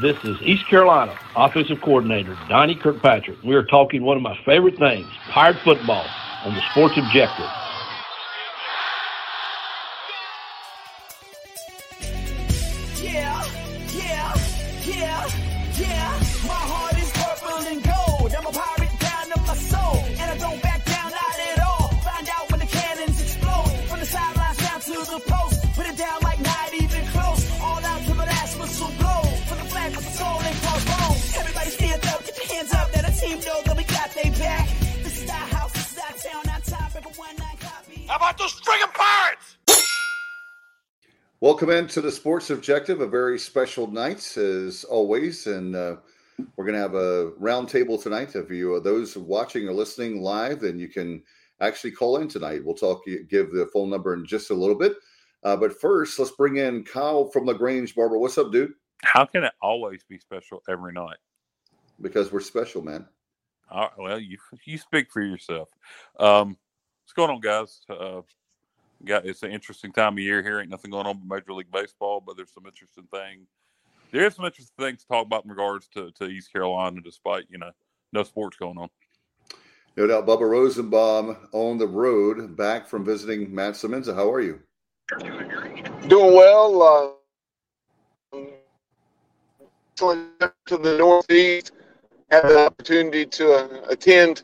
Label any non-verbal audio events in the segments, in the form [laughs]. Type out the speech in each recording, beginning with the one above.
This is East Carolina offensive coordinator Donnie Kirkpatrick. We are talking one of my favorite things, Pirate football, on the Sports Objective. How about those friggin' pirates? Welcome into the Sports Objective, a very special night as always, and uh, we're going to have a roundtable tonight. If you are those watching or listening live, then you can actually call in tonight. We'll talk, give the phone number in just a little bit. Uh, but first, let's bring in Kyle from Lagrange Barber. What's up, dude? How can it always be special every night? Because we're special, man. All right, well, you you speak for yourself. Um, what's going on, guys? Uh, got it's an interesting time of year here. Ain't nothing going on with Major League Baseball, but there's some interesting things. There is some interesting things to talk about in regards to, to East Carolina, despite you know no sports going on. No doubt, Bubba Rosenbaum on the road back from visiting Matt Simmons. How are you? Doing well. Uh, to the Northeast, had the opportunity to uh, attend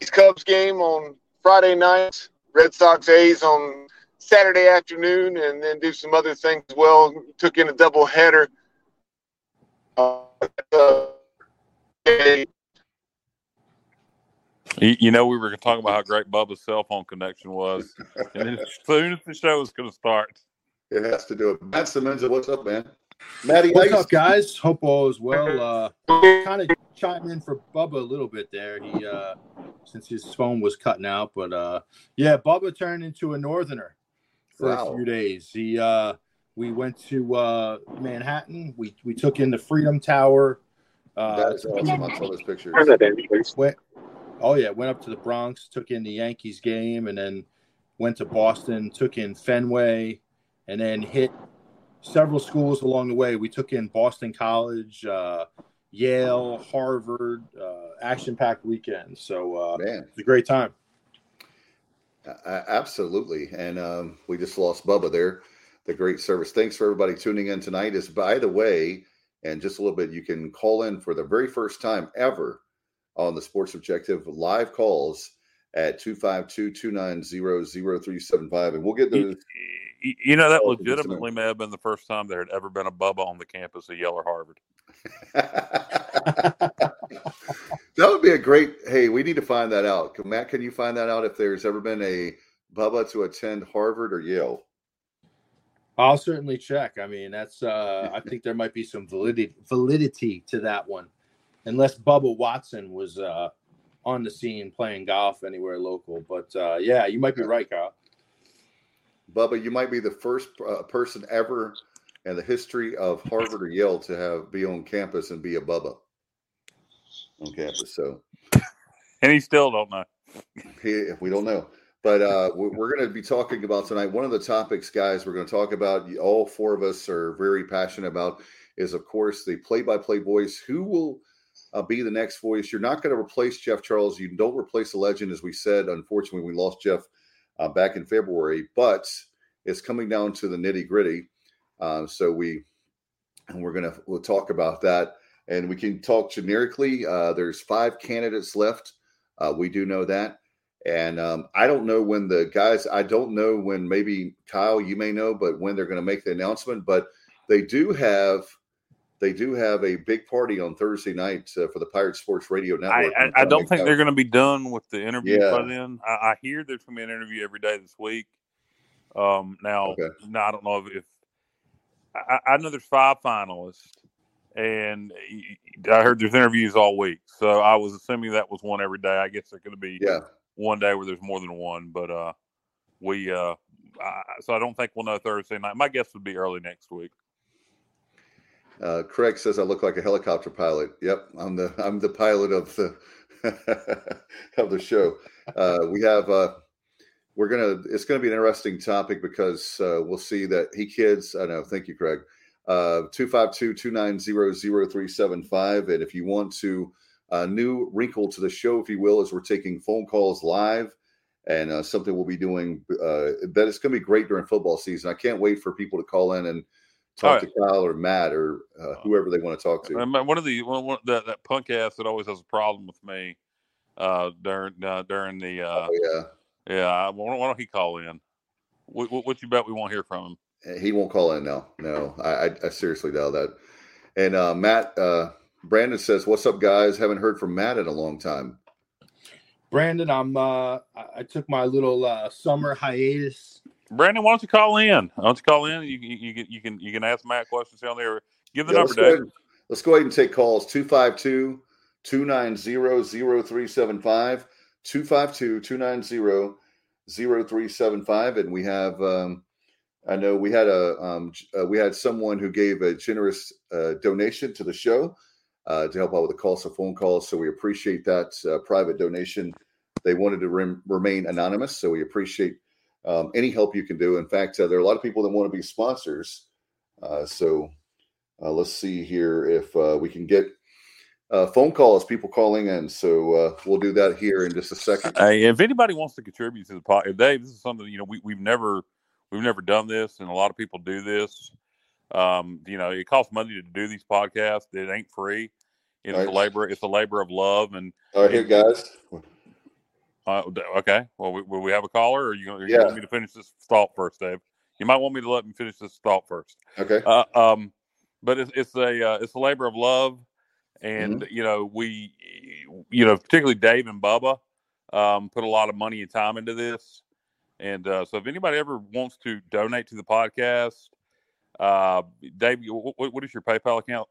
East Cubs game on Friday night, Red Sox A's on Saturday afternoon, and then do some other things as well. Took in a double header. Uh, You, you know, we were talking about how great Bubba's cell phone connection was, and as soon as the show was going to start, It has to do it. Matt Simmons, what's up, man? Matty, What's how up, guys? Hope all is well. Uh, kind of chime in for Bubba a little bit there. He uh, since his phone was cutting out, but uh, yeah, Bubba turned into a northerner for Wow. a few days. He uh, we went to uh, Manhattan. We we took in the Freedom Tower. Uh, That is awesome. I saw those pictures. went oh yeah went up to the bronx took in the yankees game and then went to boston took in fenway and then hit several schools along the way we took in boston college uh, yale harvard uh, action packed weekend so uh, Man, it's a great time absolutely. And um, we just lost Bubba there. The great service. Thanks for everybody tuning in tonight. Is by the way, and just a little bit, you can call in for the very first time ever on the Sports Objective live calls at 252-290-0375. And we'll get you, those. you- you know that just a minute. legitimately may have been the first time there had ever been a Bubba on the campus of Yale or Harvard. [laughs] that would be a great. Hey, we need to find that out. Matt, can you find that out if there's ever been a Bubba to attend Harvard or Yale? i'll certainly check i mean that's uh, [laughs] i think there might be some validity validity to that one unless bubba watson was uh, on the scene playing golf anywhere local but uh, yeah you might be right kyle Bubba, you might be the first uh, person ever in the history of Harvard or Yale to have be on campus and be a Bubba on campus. So [laughs] And he still don't know. he, we don't know, but uh, we- we're going to be talking about tonight. One of the topics, guys, we're going to talk about. All four of us are very passionate about is, of course, the play-by-play voice. Who will uh, be the next voice? You're not going to replace Jeff Charles. You don't replace the legend, as we said. Unfortunately, we lost Jeff uh, back in February, but it's coming down to the nitty gritty. Uh, so we and we're gonna we'll talk about that, and we can talk generically. Uh, there's five candidates left. Uh, we do know that, and um, I don't know when the guys. I don't know when. Maybe Kyle, you may know, but when they're going to make the announcement. But they do have. They do have a big party on Thursday night uh, for the Pirate Sports Radio I, Network. I, and I don't think they're going to be done with the interviews by then. I, I hear there's going to be an interview every day this week. Um, now, Okay. now I don't know if, if I, I know there's five finalists, and I heard there's interviews all week. So I was assuming that was one every day. I guess there's going to be Yeah, one day where there's more than one, but uh, we uh, I, so I don't think we'll know Thursday night. My guess would be early next week. Uh, Craig says I look like a helicopter pilot. Yep, I'm the I'm the pilot of the [laughs] of the show. Uh, we have uh, we're gonna it's gonna be an interesting topic because uh, we'll see that he kids. I know. Thank you, Craig. uh, 252-290-0375. And if you want to, a new wrinkle to the show, if you will, is we're taking phone calls live and uh, something we'll be doing uh, that is going to be great during football season. I can't wait for people to call in and talk right. to Kyle or Matt or uh, whoever they want to talk to. One of the one, one that, that punk ass that always has a problem with me uh, during uh, during the uh, Oh, yeah. yeah. Why don't, why don't he call in? What, what, what you bet we won't hear from him? He won't call in now. No, I, I, I seriously doubt that. And uh, Matt, uh, Brandon says, "What's up, guys? Haven't heard from Matt in a long time." Brandon, I'm uh I I took my little uh summer hiatus. Brandon, why don't you call in? Why don't you call in? You, you, you, can, you can you can ask Matt questions down there. Give the Yeah, number, let's, go ahead, and- let's go ahead and take calls 252 290 0375. 252 290 0375. And we have, um, I know we had a, um, uh, we had someone who gave a generous uh, donation to the show uh, to help out with the calls of phone calls. So we appreciate that uh, private donation. They wanted to rem- remain anonymous. So we appreciate um, any help you can do. In fact, uh, there are a lot of people that want to be sponsors. Uh, so uh, let's see here if uh, we can get uh, phone calls, people calling in. So uh, we'll do that here in just a second. Hey, if anybody wants to contribute to the pod, Dave, this is something you know we we've never we've never done this, and a lot of people do this. Um, you know, it costs money to do these podcasts. It ain't free. It's a labor. It's a labor of love. And All right, here, guys. Uh, okay, well, we, will we have a caller, or you, gonna- Yeah. want me to finish this thought first, Dave? You might want me to let me finish this thought first. Okay. Uh, um, but it's it's a uh, it's a labor of love, and Mm-hmm. you know we, you know particularly Dave and Bubba, um, put a lot of money and time into this, and uh, so if anybody ever wants to donate to the podcast, uh, Dave, what, what is your PayPal account?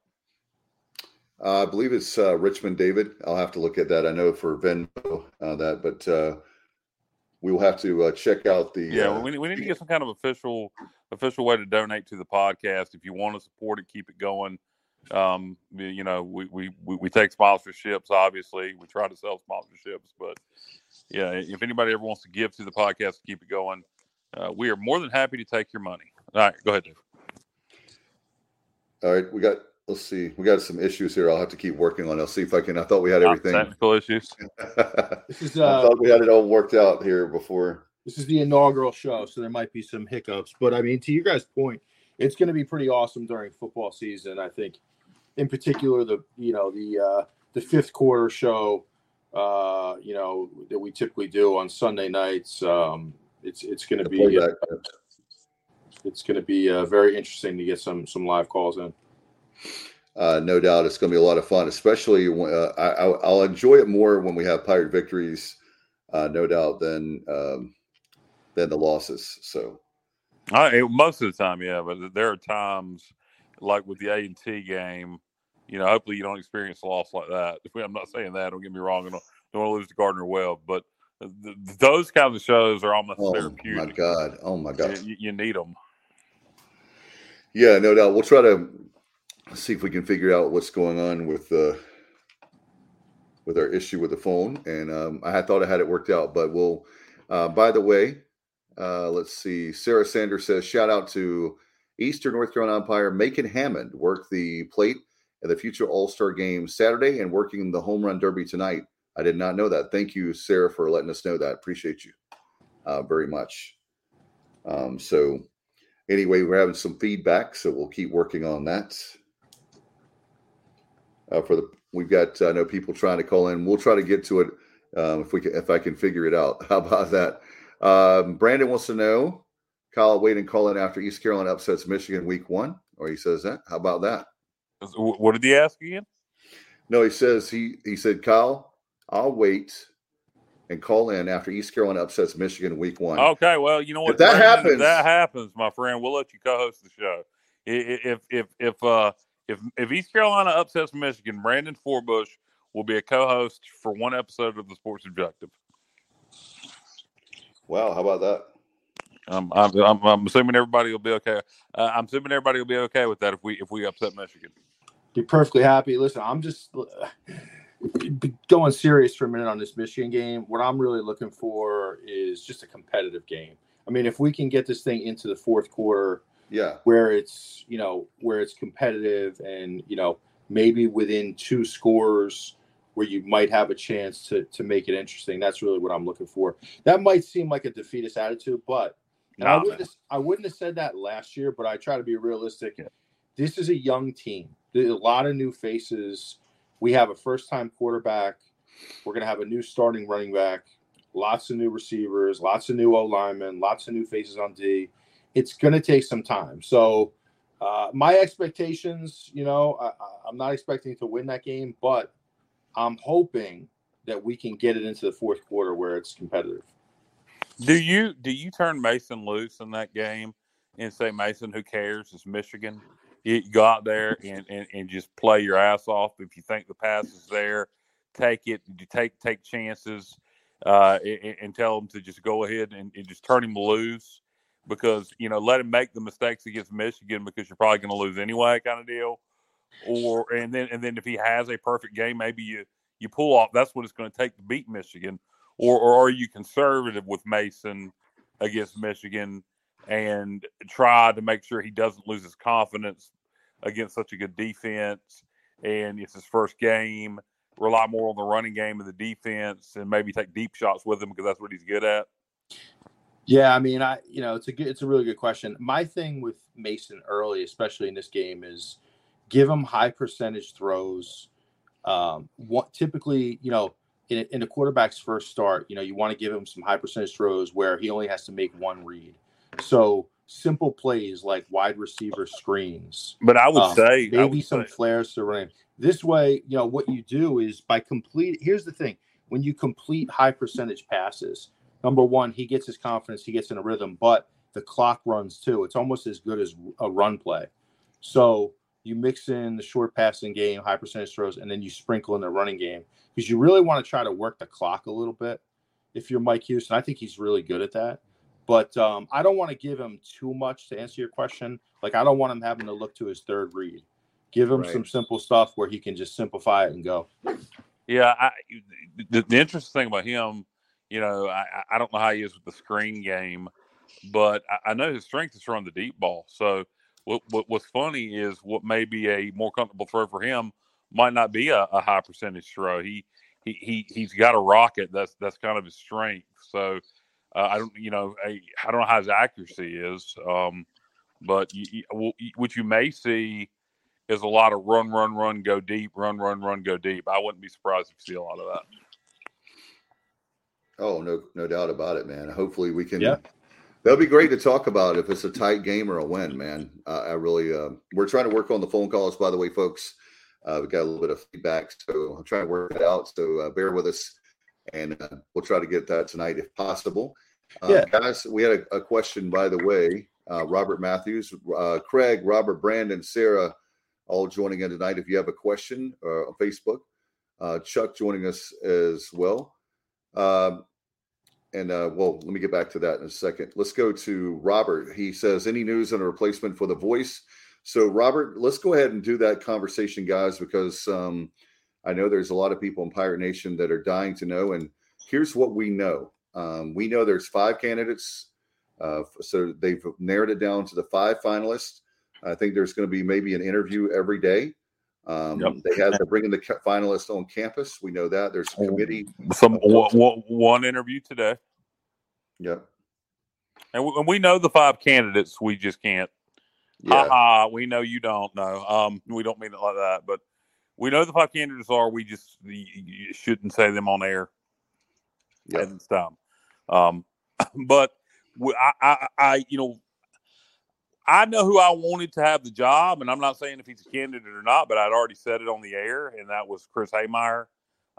Uh, I believe it's uh, Richmond David. I'll have to look at that. I know for Venmo uh, that, but uh, we will have to uh, check out the. Yeah, uh, we, need, we need to get some kind of official official way to donate to the podcast. If you want to support it, keep it going. Um, you know, we, we, we, we take sponsorships, obviously. We try to sell sponsorships, but yeah, if anybody ever wants to give to the podcast to keep it going, uh, we are more than happy to take your money. All right, go ahead, Dave. All right, we got. Let's see. We got some issues here. I'll have to keep working on. it. I'll see if I can. I thought we had everything. Technical issues. [laughs] I This is uh thought we had it all worked out here before. this is the inaugural show, so there might be some hiccups. But I mean, to you guys' point, it's going to be pretty awesome during football season. I think, in particular, the you know the uh, the fifth quarter show, uh, you know that we typically do on Sunday nights. Um, it's it's going to be playback. it's going to be uh, very interesting to get some some live calls in. Uh, no doubt, it's going to be a lot of fun. Especially, when, uh, I, I'll I'll enjoy it more when we have pirate victories. Uh, no doubt than um, than the losses. So I, most of the time, yeah, but there are times like with the A and T game. You know, hopefully you don't experience a loss like that. [laughs] I'm not saying that. Don't get me wrong. I don't, don't want to lose to Gardner Webb, but th- those kinds of shows are almost oh my god, oh my god. You, you need them. Yeah, no doubt. We'll try to see if we can figure out what's going on with uh, with our issue with the phone. And um, I thought I had it worked out, but we'll. Uh, by the way, uh, let's see. Sarah Sanders says, "Shout out to Eastern North Carolina umpire Macon Hammond. Worked the plate at the future All Star game Saturday and working the home run derby tonight. I did not know that. Thank you, Sarah, for letting us know that. Appreciate you uh, very much. Um, so." anyway, we're having some feedback, so we'll keep working on that. Uh, for the we've got I know people trying to call in. We'll try to get to it um, if we can, if I can figure it out. [laughs] How about that? Um, Brandon wants to know. Kyle wait and call in after East Carolina upsets Michigan week one, or he says that. How about that? What did he ask again? No, he says he he said Kyle, I'll wait and call in after East Carolina upsets Michigan week one. Okay, well, you know what? If that Brandon, happens- that happens, my friend, we'll let you co-host the show. If if if uh if if East Carolina upsets Michigan, Brandon Forbush will be a co-host for one episode of the Sports Objective. Wow, how about that? Um, I'm, I'm, I'm assuming everybody will be okay. Uh, I'm assuming everybody will be okay with that if we if we upset Michigan. Be perfectly happy. Listen, I'm just going serious for a minute on this Michigan game. What I'm really looking for is just a competitive game. I mean, if we can get this thing into the fourth quarter, Yeah. where it's you know where it's competitive and you know maybe within two scores where you might have a chance to to make it interesting. That's really what I'm looking for. That might seem like a defeatist attitude, but and I wouldn't man. have, I wouldn't have said that last year, but I try to be realistic. This is a young team. There's a lot of new faces. We have a first time quarterback. We're going to have a new starting running back. Lots of new receivers. Lots of new O linemen. Lots of new faces on D. It's going to take some time. So, uh, my expectations, you know, I, I'm not expecting to win that game, but I'm hoping that we can get it into the fourth quarter where it's competitive. Do you do you turn Mason loose in that game and say Mason, who cares? It's Michigan. You go out there and, and, and just play your ass off. If you think the pass is there, take it. You take take chances uh, and, and tell them to just go ahead and, and just turn him loose because you know let him make the mistakes against Michigan because you're probably going to lose anyway, kind of deal. Or and then and then if he has a perfect game, maybe you you pull off. That's what it's going to take to beat Michigan or, or are you conservative with Mason against Michigan and try to make sure he doesn't lose his confidence against such a good defense and it's his first game rely more on the running game and the defense and maybe take deep shots with him because that's what he's good at Yeah, I mean, I you know, it's a good, it's a really good question. My thing with Mason early, especially in this game, is give him high percentage throws. Um, what typically, you know, in, in a quarterback's first start, you know, you want to give him some high percentage throws where he only has to make one read. So simple plays like wide receiver screens, but i would um, say maybe would some say- flares to run. This way, you know, what you do is by complete. Here's the thing: when you complete high percentage passes, number one, he gets his confidence, he gets in a rhythm, but the clock runs too. It's almost as good as a run play. So you mix in the short passing game, high percentage throws, and then you sprinkle in the running game because you really want to try to work the clock a little bit. If you're Mike Houston, I think he's really good at that. But um, I don't want to give him too much to answer your question. Like I don't want him having to look to his third read. Give him Right. some simple stuff where he can just simplify it and go. Yeah, I, the, the interesting thing about him, you know, I, I- don't know how he is with the screen game, but I, I know his strength is throwing the deep ball. So what, what what's funny is what may be a more comfortable throw for him might not be a, a high percentage throw. He he he he's got a rocket. That's that's kind of his strength. So uh, I don't you know I, I don't know how his accuracy is, um, but you, you- what you may see is a lot of run, run, run, go deep, run, run, run, go deep. I wouldn't be surprised if you see a lot of that. Oh, no, no doubt about it, man. Hopefully we can. Yeah. That'll be great to talk about if it's a tight game or a win, man. Uh, I really, uh, we're trying to work on the phone calls, by the way, folks. Uh, we got a little bit of feedback, so I'm trying to work it out. So uh, bear with us, and uh, we'll try to get that tonight if possible. Um, Yeah. guys, we had a, a question, by the way. Uh, Robert Matthews, uh, Craig, Robert, Brandon, Sarah, all joining in tonight. If you have a question uh, on Facebook, uh, Chuck joining us as well. Um, and uh, well, let me get back to that in a second. Let's go to Robert. He says, "Any news on a replacement for the voice?" So, Robert, let's go ahead and do that conversation, guys, because um, I know there's a lot of people in Pirate Nation that are dying to know. And here's what we know: um, we know there's five candidates, uh, so they've narrowed it down to the five finalists. I think there's going to be maybe an interview every day. Um, Yep. They have they're bringing the finalists on campus. We know that there's a committee. Some one, interview today, Yep. and we, and we know the five candidates. We just can't. Yeah. Ha. We know you don't know. Um, we don't mean it like that, but we know the five candidates are. We just shouldn't say them on air at this time. Um, [coughs] but I, I, I, you know, I know who I wanted to have the job, and I'm not saying if he's a candidate or not, but I'd already said it on the air, and that was Chris Haymeyer.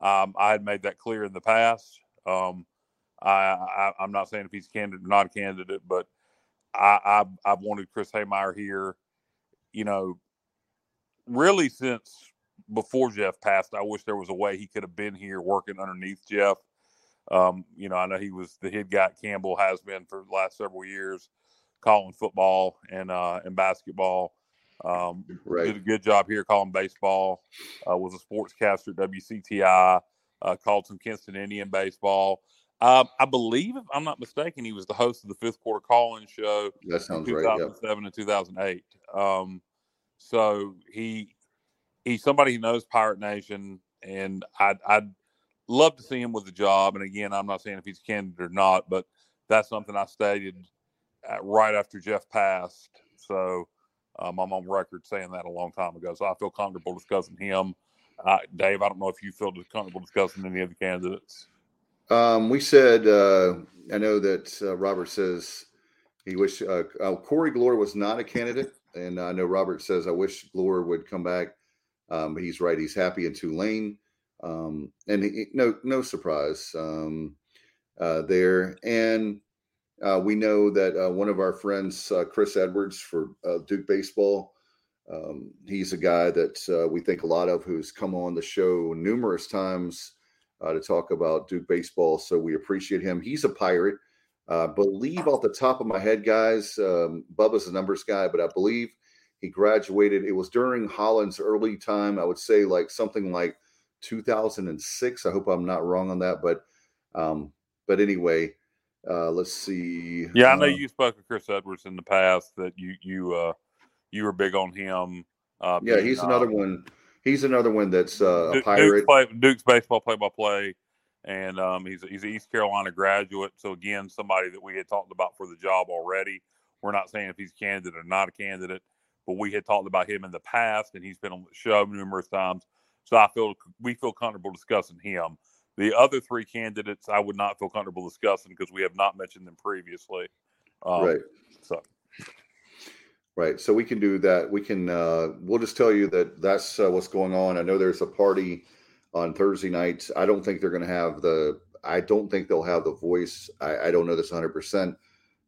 Um, I had made that clear in the past. Um, I, I'm not saying if he's a candidate or not a candidate, but I, I, I've wanted Chris Haymeyer here. You know, really since before Jeff passed, I wish there was a way he could have been here working underneath Jeff. Um, you know, I know he was the head guy Campbell has been for the last several years, calling football and uh, and basketball. Um, Right. Did a good job here calling baseball. Uh, was a sportscaster at WCTI. Uh, called some Kinston Indian baseball. Um, I believe, if I'm not mistaken, he was the host of the fifth quarter call-in show That in sounds right. Yeah. 2007 and 2008. Um, so he he's somebody who knows Pirate Nation, and I'd, I'd love to see him with a job. And again, I'm not saying if he's a candidate or not, but that's something I stated right after Jeff passed. So um, I'm on record saying that a long time ago. So I feel comfortable discussing him. Uh, Dave, I don't know if you feel comfortable discussing any of the candidates. Um, we said, uh, I know that uh, Robert says he wish uh, uh, Corey Glore was not a candidate, and I know Robert says I wish Glore would come back. Um, but he's right; he's happy in Tulane, um, and he, no, no surprise um, uh, there. And uh, we know that uh, one of our friends, uh, Chris Edwards for uh, Duke baseball, um, he's a guy that uh, we think a lot of, who's come on the show numerous times uh, to talk about Duke baseball. So we appreciate him. He's a pirate. Uh, believe off the top of my head, guys, um, Bubba's a numbers guy, but I believe he graduated. It was during Holland's early time. I would say like something like 2006. I hope I'm not wrong on that, but um, but anyway, uh, let's see. Yeah, I know Uh, you spoke with Chris Edwards in the past that you you uh, you were big on him. Uh, Yeah, he's another one. He's another one that's uh, a pirate. Duke's, play, Duke's baseball play by play, and um, he's he's an East Carolina graduate. So again, somebody that we had talked about for the job already. We're not saying if he's a candidate or not a candidate, but we had talked about him in the past, and he's been on the show numerous times. So I feel we feel comfortable discussing him. The other three candidates, I would not feel comfortable discussing because we have not mentioned them previously. Um, right. So Right. So we can do that. We can, uh, we'll just tell you that that's uh, what's going on. I know there's a party on Thursday night. I don't think they're going to have the, I don't think they'll have the voice. I, I don't know this 100%.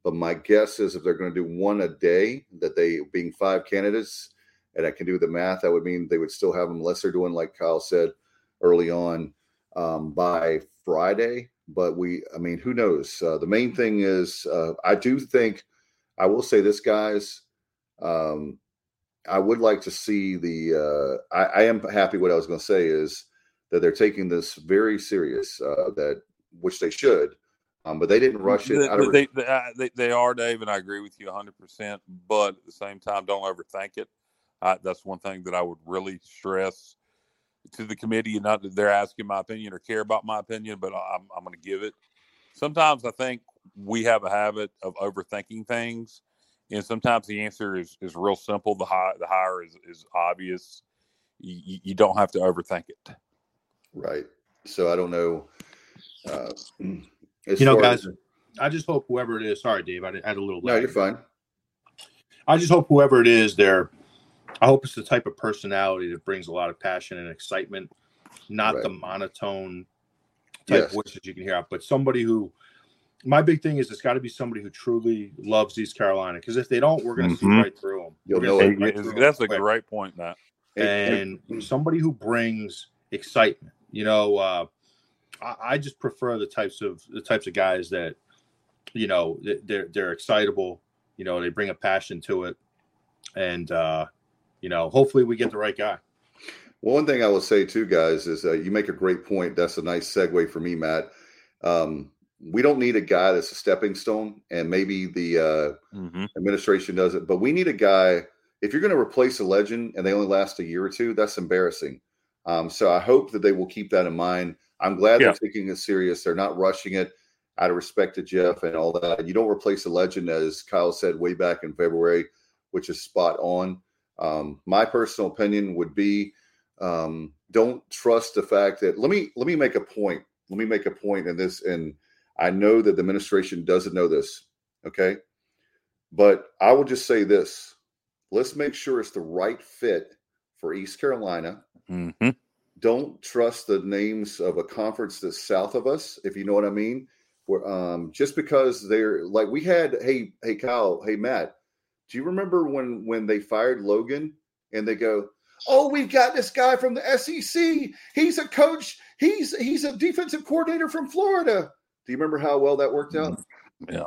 But my guess is if they're going to do one a day, that they, being five candidates, and I can do the math, that would mean they would still have them, unless they're doing, like Kyle said early on, um, by Friday. But we, I mean, who knows? Uh, the main thing is, uh, I do think, I will say this, guys. Um, I would like to see the. Uh, I, I am happy. What I was going to say is that they're taking this very serious. Uh, that which they should, um, but they didn't rush it. They, out of- they, they, they, they are, Dave, and I agree with you 100%. But at the same time, don't overthink it. I, that's one thing that I would really stress to the committee. and Not that they're asking my opinion or care about my opinion, but I'm, I'm going to give it. Sometimes I think we have a habit of overthinking things. And sometimes the answer is, is real simple. The high, the higher is, is obvious. You, you- you don't have to overthink it. right. So I don't know. Uh, [clears throat] You know, guys, as- I just hope whoever it is. Sorry, Dave, I had a little. no, lag. you're fine. I just hope whoever it is, they're. I hope it's the type of personality that brings a lot of passion and excitement, not the monotone type Yes. voices you can hear out, but somebody who. My big thing is it's got to be somebody who truly loves East Carolina because if they don't, we're going to see Mhm. right through them. You'll We're know gonna it. see right through 'em That's a quick. great point, Matt. And- and somebody who brings excitement. You know, uh, I, I just prefer the types of the types of guys that, you know, they're they're excitable. You know, they bring a passion to it, and uh, you know, hopefully we get the right guy. Well, one thing I will say too, guys, is uh, you make a great point. That's a nice segue for me, Matt. Um, we don't need a guy that's a stepping stone, and maybe the uh, Mm-hmm. administration does it, but we need a guy. If you're going to replace a legend and they only last a year or two, that's embarrassing. Um, so I hope that they will keep that in mind. I'm glad Yeah. they're taking it serious. They're not rushing it out of respect to Jeff and all that. You don't replace a legend, as Kyle said way back in February, which is spot on. Um, my personal opinion would be um, don't trust the fact that let me let me make a point. Let me make a point in this, and I know that the administration doesn't know this. Okay, but I will just say this: let's make sure it's the right fit for East Carolina. Mm-hmm. Don't trust the names of a conference that's south of us, if you know what I mean. Where um, just because they're like we had, hey, hey, Kyle, hey, Matt, do you remember when when they fired Logan and they go, oh, we've got this guy from the SEC. He's a coach. He's he's a defensive coordinator from Florida. Do you remember how well that worked out? Yeah.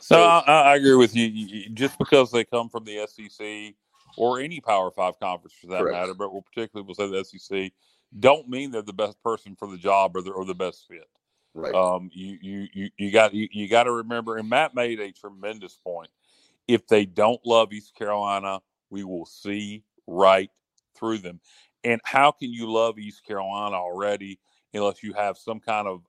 So no, I, I agree with you- Just because they come from the SEC or any Power Five conference for that Correct. matter, but we'll particularly we'll say the SEC, don't mean they're the best person for the job or the, or the best fit. Right. Um, you you you you got you, you got to remember, and Matt made a tremendous point. If they don't love East Carolina, we will see right through them. And how can you love East Carolina already unless you have some kind of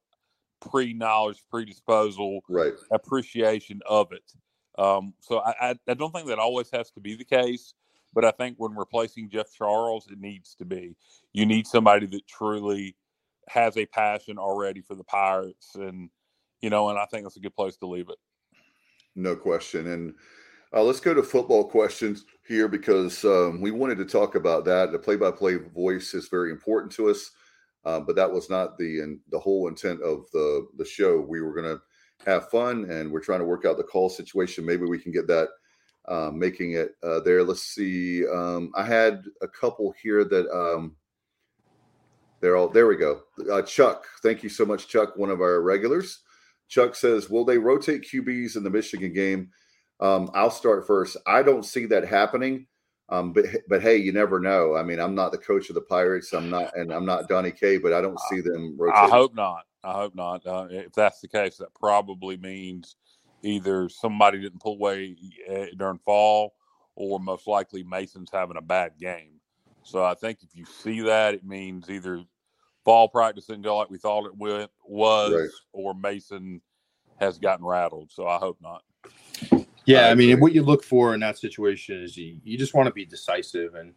pre-knowledge, predisposal, right. appreciation of it? Um, so I, I, I don't think that always has to be the case, but I think when replacing Jeff Charles, it needs to be. You need somebody that truly has a passion already for the Pirates, and you know, and I think that's a good place to leave it. No question. And uh, let's go to football questions here because um, we wanted to talk about that. The play-by-play voice is very important to us, uh, but that was not the in, the whole intent of the the show. We were going to have fun, and we're trying to work out the call situation. Maybe we can get that uh, making it uh, there. Let's see. Um, I had a couple here that um, they're all there. We go. Uh, Chuck, thank you so much, Chuck. One of our regulars. Chuck says, "Will they rotate QBs in the Michigan game?" Um, I'll start first. I don't see that happening. Um, but but hey, you never know. I mean, I'm not the coach of the Pirates. I'm not, and I'm not Donnie K. But I don't see them rotating. I hope not. I hope not. Uh, if that's the case, that probably means either somebody didn't pull away eh, during fall, or most likely Mason's having a bad game. So I think if you see that, it means either fall practice didn't go like we thought it would, was, Right. or Mason has gotten rattled. So I hope not. Yeah, I mean, what you look for in that situation is you, you just want to be decisive, and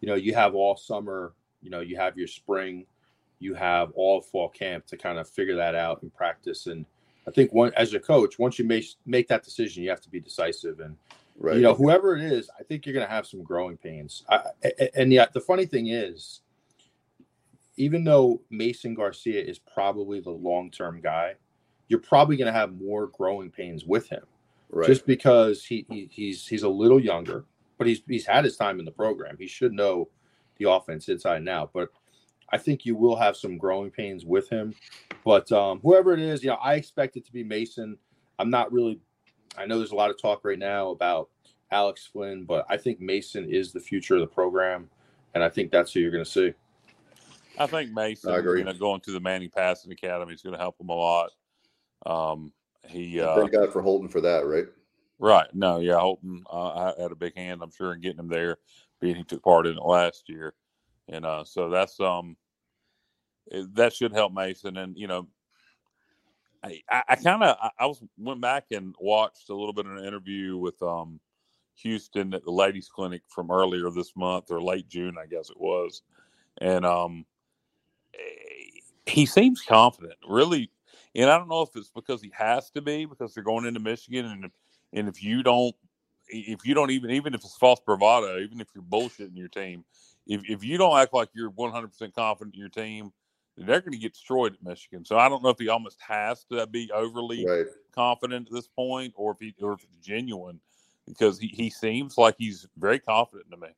you know you have all summer, you know you have your spring, you have all fall camp to kind of figure that out and practice. And I think one as a coach, once you make make that decision, you have to be decisive. And right. you know whoever it is, I think you're going to have some growing pains. I, and yet the funny thing is, even though Mason Garcia is probably the long term guy, you're probably going to have more growing pains with him right. just because he, he he's he's a little younger, but he's he's had his time in the program. He should know the offense inside and out. But I think you will have some growing pains with him. But um, whoever it is, you know, I expect it to be Mason. I'm not really. I know there's a lot of talk right now about Alex Flynn, but I think Mason is the future of the program, and I think that's who you're going to see. I think Mason, I agree. you know, going to the Manning Passing Academy is going to help him a lot. Um, he, uh, Thank God for Holton for that, right? right? No, yeah, Holton uh, I had a big hand, I'm sure, in getting him there, being he took part in it last year, and uh, so that's um, it- that should help Mason. And you know, I, I, I kind of I, I was went back and watched a little bit of an interview with um, Houston at the ladies' clinic from earlier this month or late June, I guess it was, and um, eh, he seems confident, really. And I don't know if it's because he has to be because they're going into Michigan, and if, and if you don't, if you don't even even if it's false bravado, even if you're bullshitting your team, if if you don't act like you're 100 percent confident in your team, they're going to get destroyed at Michigan. So I don't know if he almost has to be overly Right. confident at this point, or if he or if it's genuine, because he, he seems like he's very confident to me.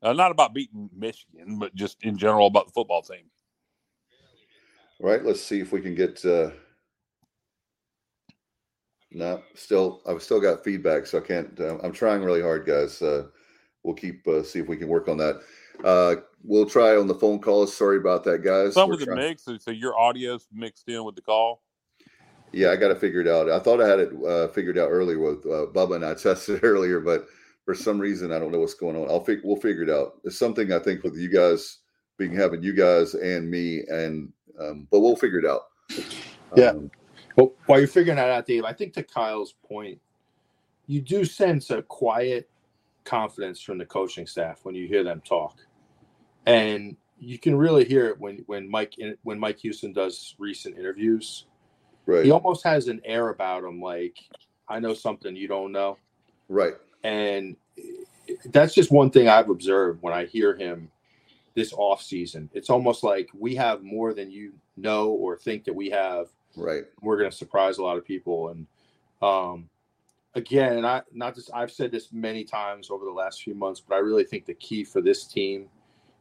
Uh, not about beating Michigan, but just in general about the football team. Right. Let's see if we can get. Uh... No, still, I've still got feedback, so I can't. Uh, I'm trying really hard, guys. Uh, we'll keep uh, see if we can work on that. Uh, we'll try on the phone calls. Sorry about that, guys. Some We're of the trying- mix, so so your audio's mixed in with the call. Yeah, I got to figure it out. I thought I had it uh, figured out earlier with uh, Bubba, and I [laughs] tested earlier, but for some reason I don't know what's going on. I'll fig- we'll figure it out. It's something I think with you guys being having you guys and me, and um, but we'll figure it out. Yeah. Um, But while you're figuring that out, Dave, I think to Kyle's point, you do sense a quiet confidence from the coaching staff when you hear them talk, and you can really hear it when when Mike when Mike Houston does recent interviews. right. He almost has an air about him, like I know something you don't know, right. and that's just one thing I've observed when I hear him this off season. It's almost like we have more than you know or think that we have Right. we're going to surprise a lot of people. And um, again, and I not just I've said this many times over the last few months, but I really think the key for this team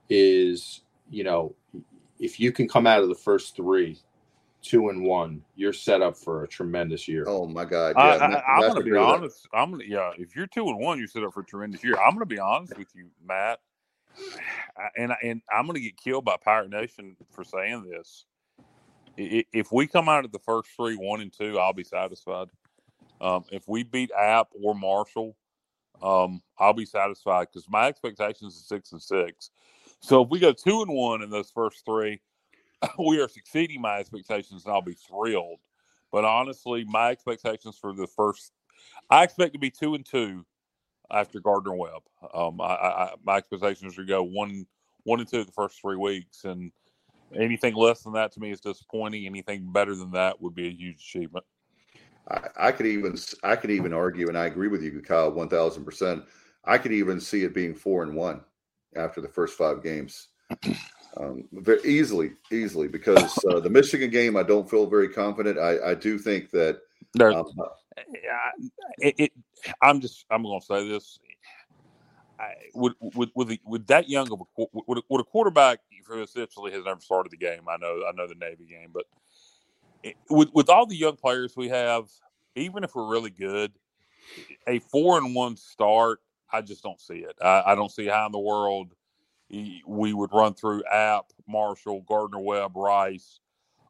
is you know if you can come out of the first three, two and one, you're set up for a tremendous year. Oh my God. I, Yeah, I, Matt- I'm going to be agree with that. honest. I'm going to yeah. If you're two and one, you're set up for a tremendous year. I'm going to be honest with you, Matt, I- and and I'm going to get killed by Pirate Nation for saying this. If we come out of the first three, one and two, I'll be satisfied. Um, if we beat App or Marshall, um, I'll be satisfied because my expectations are six and six. So if we go two and one in those first three, [laughs] we are succeeding my expectations, and I'll be thrilled. But honestly, my expectations for the first, I expect to be two and two after Gardner Webb. Um, I, I, my expectations are to go one, one and two the first three weeks, and anything less than that to me is disappointing. Anything better than that would be a huge achievement. I, I could even I could even argue, and I agree with you, Kyle, one thousand percent. I could even see it being four and one after the first five games, um, very easily, easily. Because uh, the Michigan game, I don't feel very confident. I, I do think that um, it, it, I'm just I'm going to say this. I, with, with with that young of a with, a- a quarterback who essentially has never started the game. I know I know the Navy game, but it, with with all the young players we have, even if we're really good, a four and one start, I just don't see it. I, I don't see how in the world we would run through App, Marshall, Gardner Webb, Rice,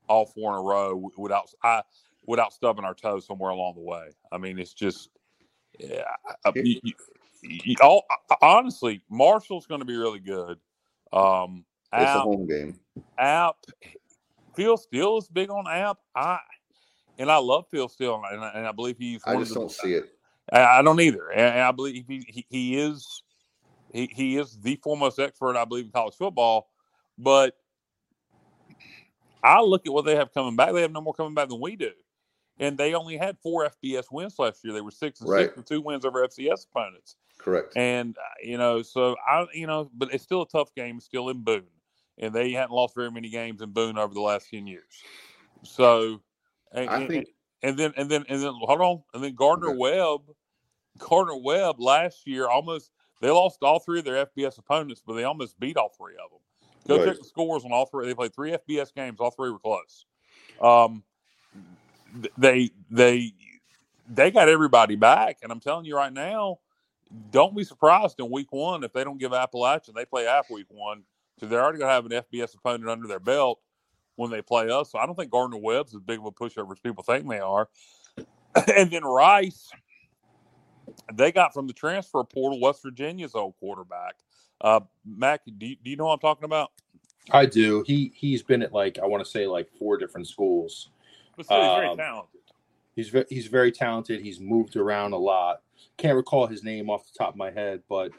all four in a row without I without stubbing our toes somewhere along the way. I mean, it's just yeah. You- you- you- all, honestly, Marshall's going to be really good. Um, it's a home game. App, Phil Steele is big on App. I and I love Phil Steele, and I, and I believe he's. I just don't see it. I I don't either, and I believe he, he, he is he, he is the foremost expert, I believe, in college football. But I look at what they have coming back; they have no more coming back than we do, and they only had four FBS wins last year. They were six and Right. six, and two wins over FCS opponents. Correct. And uh, you know, so I, you know, but it's still a tough game. It's still in Boone, and they hadn't lost very many games in Boone over the last ten years. So, and, I and- think- and then and then and then hold on, and then Gardner Okay. Webb, Gardner Webb last year almost they lost all three of their FBS opponents, but they almost beat all three of them. Go Right. check the scores on all three. They played three FBS games. All three were close. Um, they they they got everybody back, and I'm telling you right now, don't be surprised in week one if they don't give Appalachian. They play App week one, so they're already going to have an FBS opponent under their belt when they play us. So I don't think Gardner Webb's as big of a pushover as people think they are. [clears throat] and then Rice, they got from the transfer portal West Virginia's old quarterback. Uh, Mac, do you, do you know what I'm talking about? I do. He he's been at like I want to say like four different schools. But still, he's very Um, talented. He's ve- he's very talented. He's moved around a lot. Can't recall his name off the top of my head, but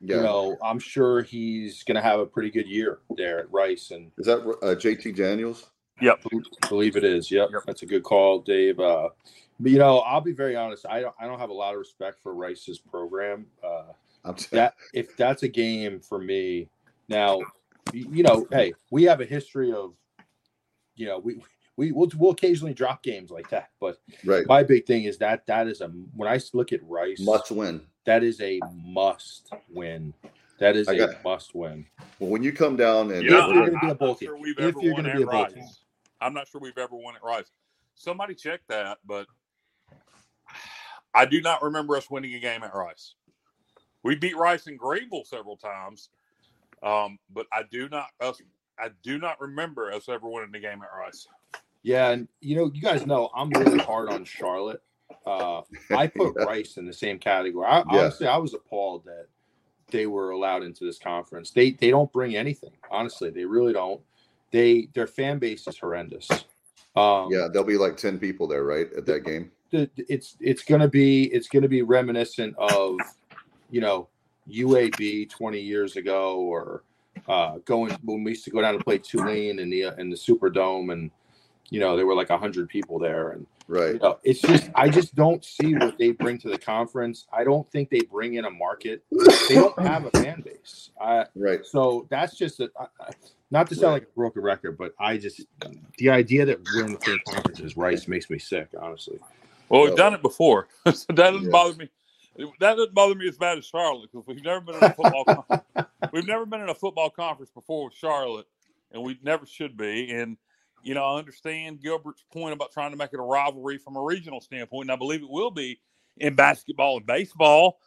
Yeah. you know I'm sure he's going to have a pretty good year there at Rice, and Is that uh, JT Daniels? Yep. I believe it is. Yep, Yep. that's a good call, Dave. Uh, but you know, I'll be very honest. I don't I don't have a lot of respect for Rice's program. Uh, I'm t- that if that's a game for me now you know hey we have a history of you know we we will we'll occasionally drop games like that but right. my big thing is that that is a when i look at rice Must win. that is a must win that is I a got- must win Well, when you come down and If you're gonna be a I'm bowl team. sure If you're gonna at be a bowl Rice. team. I'm not sure we've ever won at Rice. Somebody check that, but I do not remember us winning a game at Rice. We beat Rice in Greenville several times, um, but I do not us. I do not remember us ever winning a game at Rice. Yeah and you know you guys know i'm really hard on charlotte uh i [laughs] put Yeah. rice in the same category I, Yeah. honestly i was appalled that they were allowed into this conference they they don't bring anything honestly they really don't they their fan base is horrendous um yeah, there'll be like 10 people there, right? At that game. the, it's it's gonna be it's gonna be reminiscent of you know UAB 20 years ago or uh going when we used to go down to play Tulane in the in the Superdome and you know there were like 100 people there and Right. you know, it's just I just don't see what they bring to the conference. I don't think they bring in a market. They don't have a fan base. I Right. so that's just a, I- I- not to sound like a broken record, but I just the idea that we're in the same conference as Rice makes me sick, honestly. Well, we've No. done it before, [laughs] so that doesn't Yeah. bother me. That doesn't bother me as bad as Charlotte because we've never been in a football. con- [laughs] we've never been in a football conference before with Charlotte, and we never should be. And you know, I understand Gilbert's point about trying to make it a rivalry from a regional standpoint, and I believe it will be in basketball and baseball.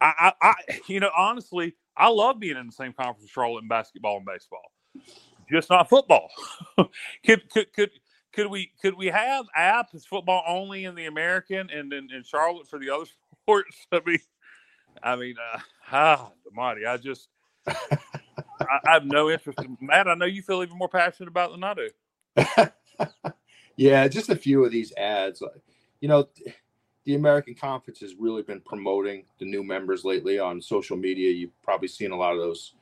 I, I, I [laughs] you know, honestly, I love being in the same conference Charlotte in basketball and baseball, just not football. [laughs] could could could could we could we have app football only in the American and in Charlotte for the other [laughs] sports? I mean, I mean, uh, ah, mighty, I just I, I have no interest in Matt. I know you feel even more passionate about it than I do. [laughs] yeah, just a few of these ads. You know, the American Conference has really been promoting the new members lately on social media. You've probably seen a lot of those.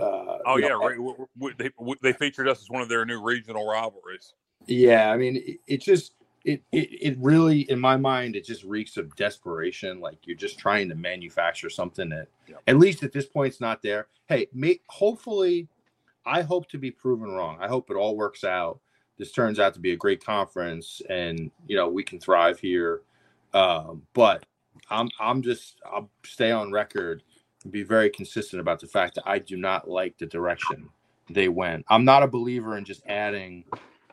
Uh, Oh yeah, know, right. W- w- they w- they featured us as one of their new regional rivalries. Yeah, I mean, it, it just it, it it really, in my mind, it just reeks of desperation. Like you're just trying to manufacture something that, Yep. at least at this point, it's not there. Hey, may, hopefully, I hope to be proven wrong. I hope it all works out. This turns out to be a great conference, and you know we can thrive here. Um, but I'm I'm just I'll stay on record and be very consistent about the fact that I do not like the direction they went. I'm not a believer in just adding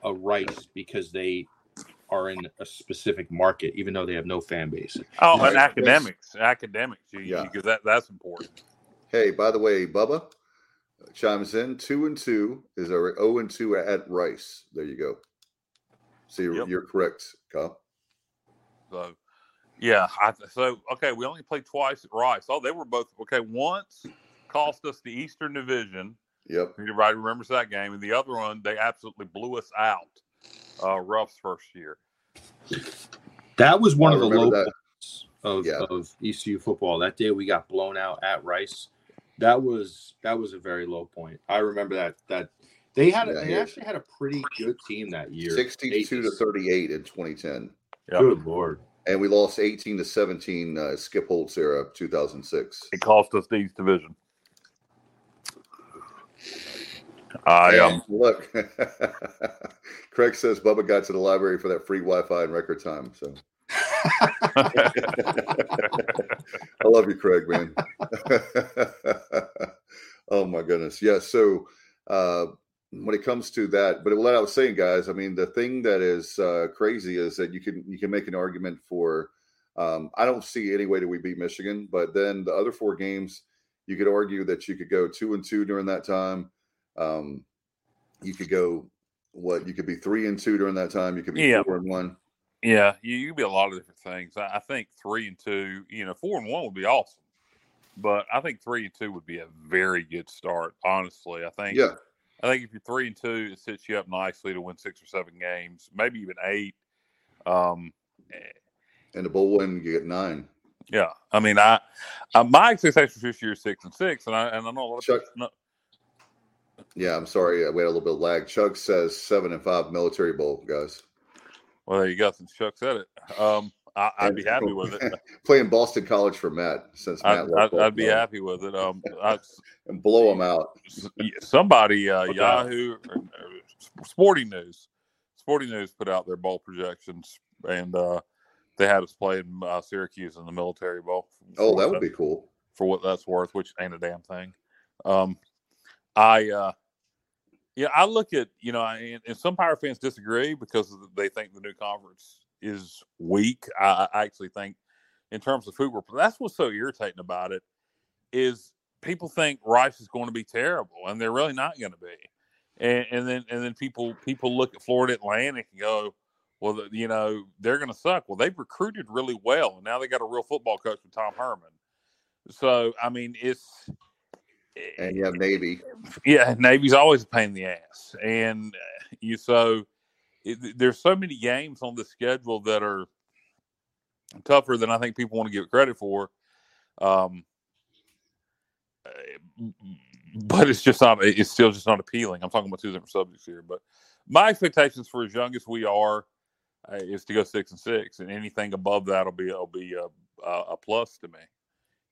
a Rice because they are in a specific market, even though they have no fan base. Oh, Right. and academics, academics, you, Yeah. because that that's important. Hey, by the way, Bubba chimes in two and two is our zero and two at Rice. There you go. So you're, Yep. you're correct, Kyle. So, yeah. I, so okay, we only played twice at Rice. Oh, they were both okay. Once cost us the Eastern Division. Yep. Everybody remembers that game, and the other one they absolutely blew us out. Uh, Ruff's first year. That was one I of the low points of, Yeah. of ECU football. That day we got blown out at Rice. That was that was a very low point. I remember that that they had a, Yeah, they yeah. actually had a pretty good team that year. 62 to 38 in 2010. Yeah. Good lord. And we lost 18 to 17 uh, Skip Holtz era 2006. It cost us the East Division. I um look, [laughs] Craig says Bubba got to the library for that free Wi-Fi in record time. So [laughs] I love you, Craig, man. [laughs] oh my goodness, yeah. So uh, when it comes to that, but what I was saying, guys, I mean, the thing that is uh, crazy is that you can you can make an argument for. Um, I don't see any way that we beat Michigan, but then the other four games, you could argue that you could go two and two during that time. Um, you could go what? You could be three and two during that time. You could be Yeah. four and one. Yeah, you, you could be a lot of different things. I, I think three and two, you know, four and one would be awesome, but I think three and two would be a very good start. Honestly, I think. Yeah, I think if you're three and two, it sets you up nicely to win six or seven games, maybe even eight. Um, and the bowl win, you get nine. yeah, I mean, I, I my expectations this year is six and six, and I and I know a lot of Chuck- people, no, Yeah, I'm sorry. uh, We had a little bit of lag. Chuck says seven and five military bowl, guys. Well, there you go. Since Chuck said it, um, I, I'd be happy with it. [laughs] Playing Boston College for Matt since Matt I'd, left I'd, I'd be Baltimore. happy with it. Um, I, [laughs] and blow them out. somebody, uh, No. Yahoo, or, or Sporting News, Sporting News put out their bowl projections, and uh, they had us playing uh, Syracuse in the Military Bowl. Oh, that would be cool. for what that's worth, which ain't a damn thing. Um, I, uh, yeah, I look at you know, and, and some Power fans disagree because they think the new conference is weak. I, I actually think, in terms of who we're, that's what's so irritating about it is people think Rice is going to be terrible, and they're really not going to be. And, and then and then people people look at Florida Atlantic and go, well, you know, they're going to suck. Well, they've recruited really well, and now they got a real football coach with Tom Herman. So I mean, it's And have Navy. yeah, Navy's always a pain in the ass, and uh, you so it, there's so many games on the schedule that are tougher than I think people want to give it credit for. Um, uh, but it's just not. It's still just not appealing. I'm talking about two different subjects here, but my expectations for as young as we are uh, is to go six and six, and anything above that will be will be a, a plus to me.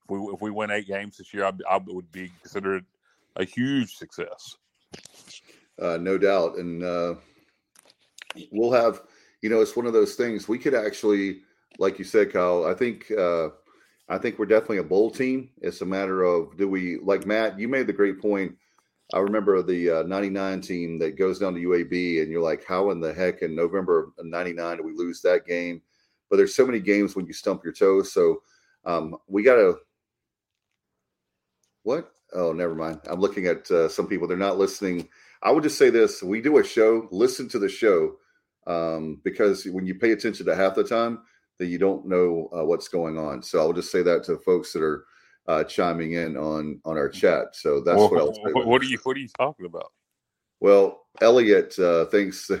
If we if we win eight games this year, I, I would be considered a huge success. Uh, no doubt. And uh, we'll have, you know, it's one of those things we could actually, like you said, Kyle, I think, uh, I think we're definitely a bowl team. It's a matter of do we, like Matt, you made the great point. I remember the uh, 99 team that goes down to UAB, and you're like, how in the heck in November of 99 do we lose that game? But there's so many games when you stump your toes. So um, we got to, what? Oh, never mind. I'm looking at uh, some people. They're not listening. I would just say this: we do a show. Listen to the show. um, because when you pay attention to half the time, that you don't know uh, what's going on. So I'll just say that to folks that are uh, chiming in on on our chat. So that's what I'll say. what, what are you What are you talking about? Well, Elliot uh, thinks. [laughs]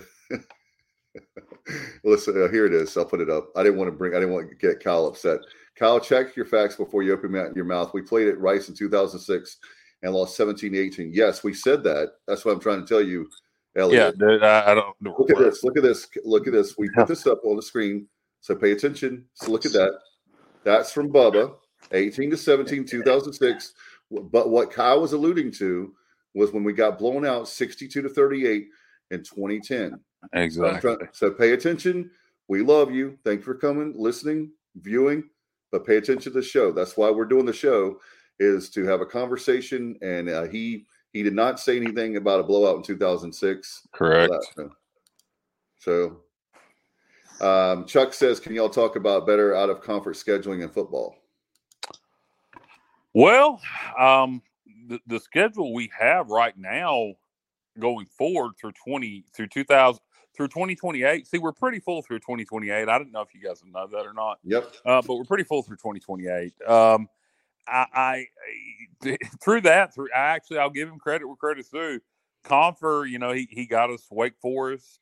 Listen, uh, here it is. I'll put it up. I didn't want to bring. I didn't want to get Kyle upset. Kyle, check your facts before you open your mouth. We played at Rice in 2006 and lost 17-18. Yes, we said that. That's what I'm trying to tell you, Yeah, Elliot. dude, I, I don't. Look at this. Look at this. Look at this. We put this up on the screen. So pay attention. So look at that. That's from Bubba, 18 to 17, 2006. But what Kyle was alluding to was when we got blown out 62 to 38 in 2010. So, I'm Exactly. trying- so pay attention. We love you. Thank you for coming, listening, viewing, but pay attention to the show. That's why we're doing the show is to have a conversation. And uh, he he did not say anything about a blowout in 2006. Correct. So, um, Chuck says, "Can y'all talk about better out of conference scheduling in football?" Well, um, the, the schedule we have right now going forward through 20 through 2000 through 2028. See, we're pretty full through 2028. I didn't know if you guys know that or not. Yep. uh, but we're pretty full through 2028. Um, I, I [laughs] through that through I actually I'll give him credit where credit's due. Compher, you know, he, he got us Wake Forest.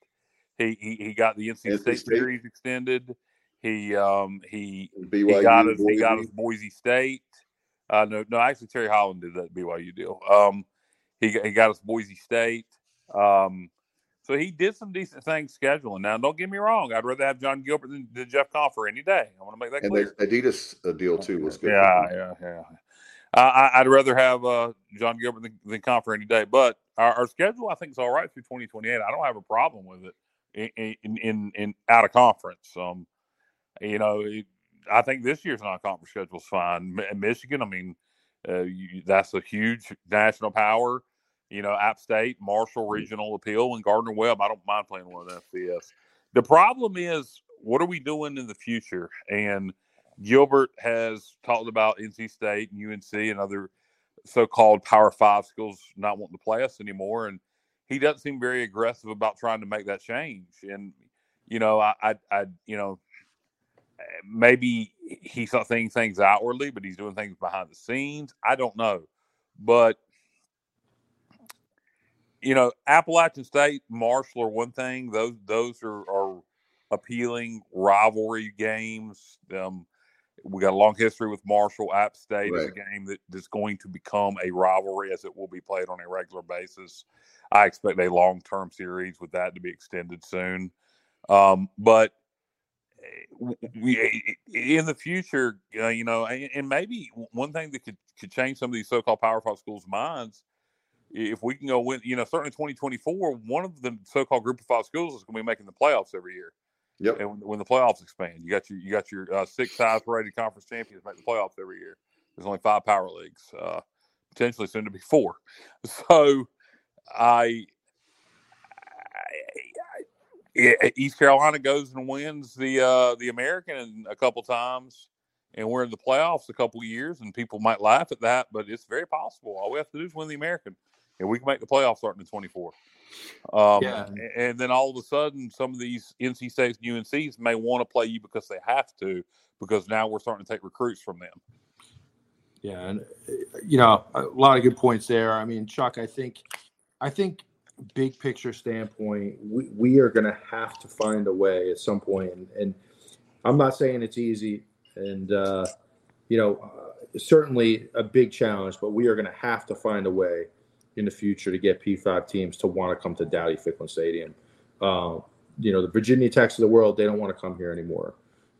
He he, he got the NC State, State. series extended. He um he BYU, he got us he got Boise. us Boise State. Uh, no no actually Terry Holland did that BYU deal. Um, he he got us Boise State. Um, so he did some decent things scheduling. Now, don't get me wrong. I'd rather have Jon Gilbert than, than Jeff Compher any day. I want to make that And clear. the Adidas deal too was good. Yeah, yeah, yeah. I, I- I'd rather have uh, Jon Gilbert than, than Compher any day. But our, our schedule, I think, is all right through 2028. I don't have a problem with it in in, in, in out of conference. Um, you know, it, I think this year's non-conference schedule is fine. Mi- Michigan, I mean, uh, you, that's a huge national power. You know, App State, Marshall mm. Regional Appeal, and Gardner Webb. I don't mind playing one of the FCS. The problem is, what are we doing in the future? And Gilbert has talked about NC State and UNC and other so-called Power Five schools not wanting to play us anymore, and he doesn't seem very aggressive about trying to make that change. And you know, I, I, I you know, maybe he's not saying things outwardly, but he's doing things behind the scenes. I don't know, but you know, Appalachian State, Marshall are one thing. Those those are, are appealing rivalry games. Um, we got a long history with Marshall. App State is a game that is going to become a rivalry as it will be played on a regular basis. I expect a long term series with that to be extended soon. Um, but eh, we, in the future, uh, you know, and, and maybe one thing that could, could change some of these so-called Power Five schools' minds, if we can go win, you know, certainly 2024, one of the so-called Group of Five schools is going to be making the playoffs every year. Yep. And when, when the playoffs expand, you got your you got your uh, six highest rated conference champions make the playoffs every year. There's only five power leagues, uh, potentially soon to be four. [laughs] So, I, I, I- East Carolina goes and wins the uh, the American a couple times, and we're in the playoffs a couple years, and people might laugh at that, but it's very possible. All we have to do is win the American, and we can make the playoffs starting in 24. Um, Yeah. And then all of a sudden, some of these NC States and UNCs may want to play you because they have to, because now we're starting to take recruits from them. Yeah, and uh, you know, a lot of good points there. I mean, Chuck, I think, I think, big picture standpoint, we, we are going to have to find a way at some point, and, and I'm not saying it's easy, and uh, you know, uh, certainly a big challenge, but we are going to have to find a way in the future to get P5 teams to want to come to Dowdy Ficklen Stadium. Uh, you know, the Virginia Techs of the world, they don't want to come here anymore.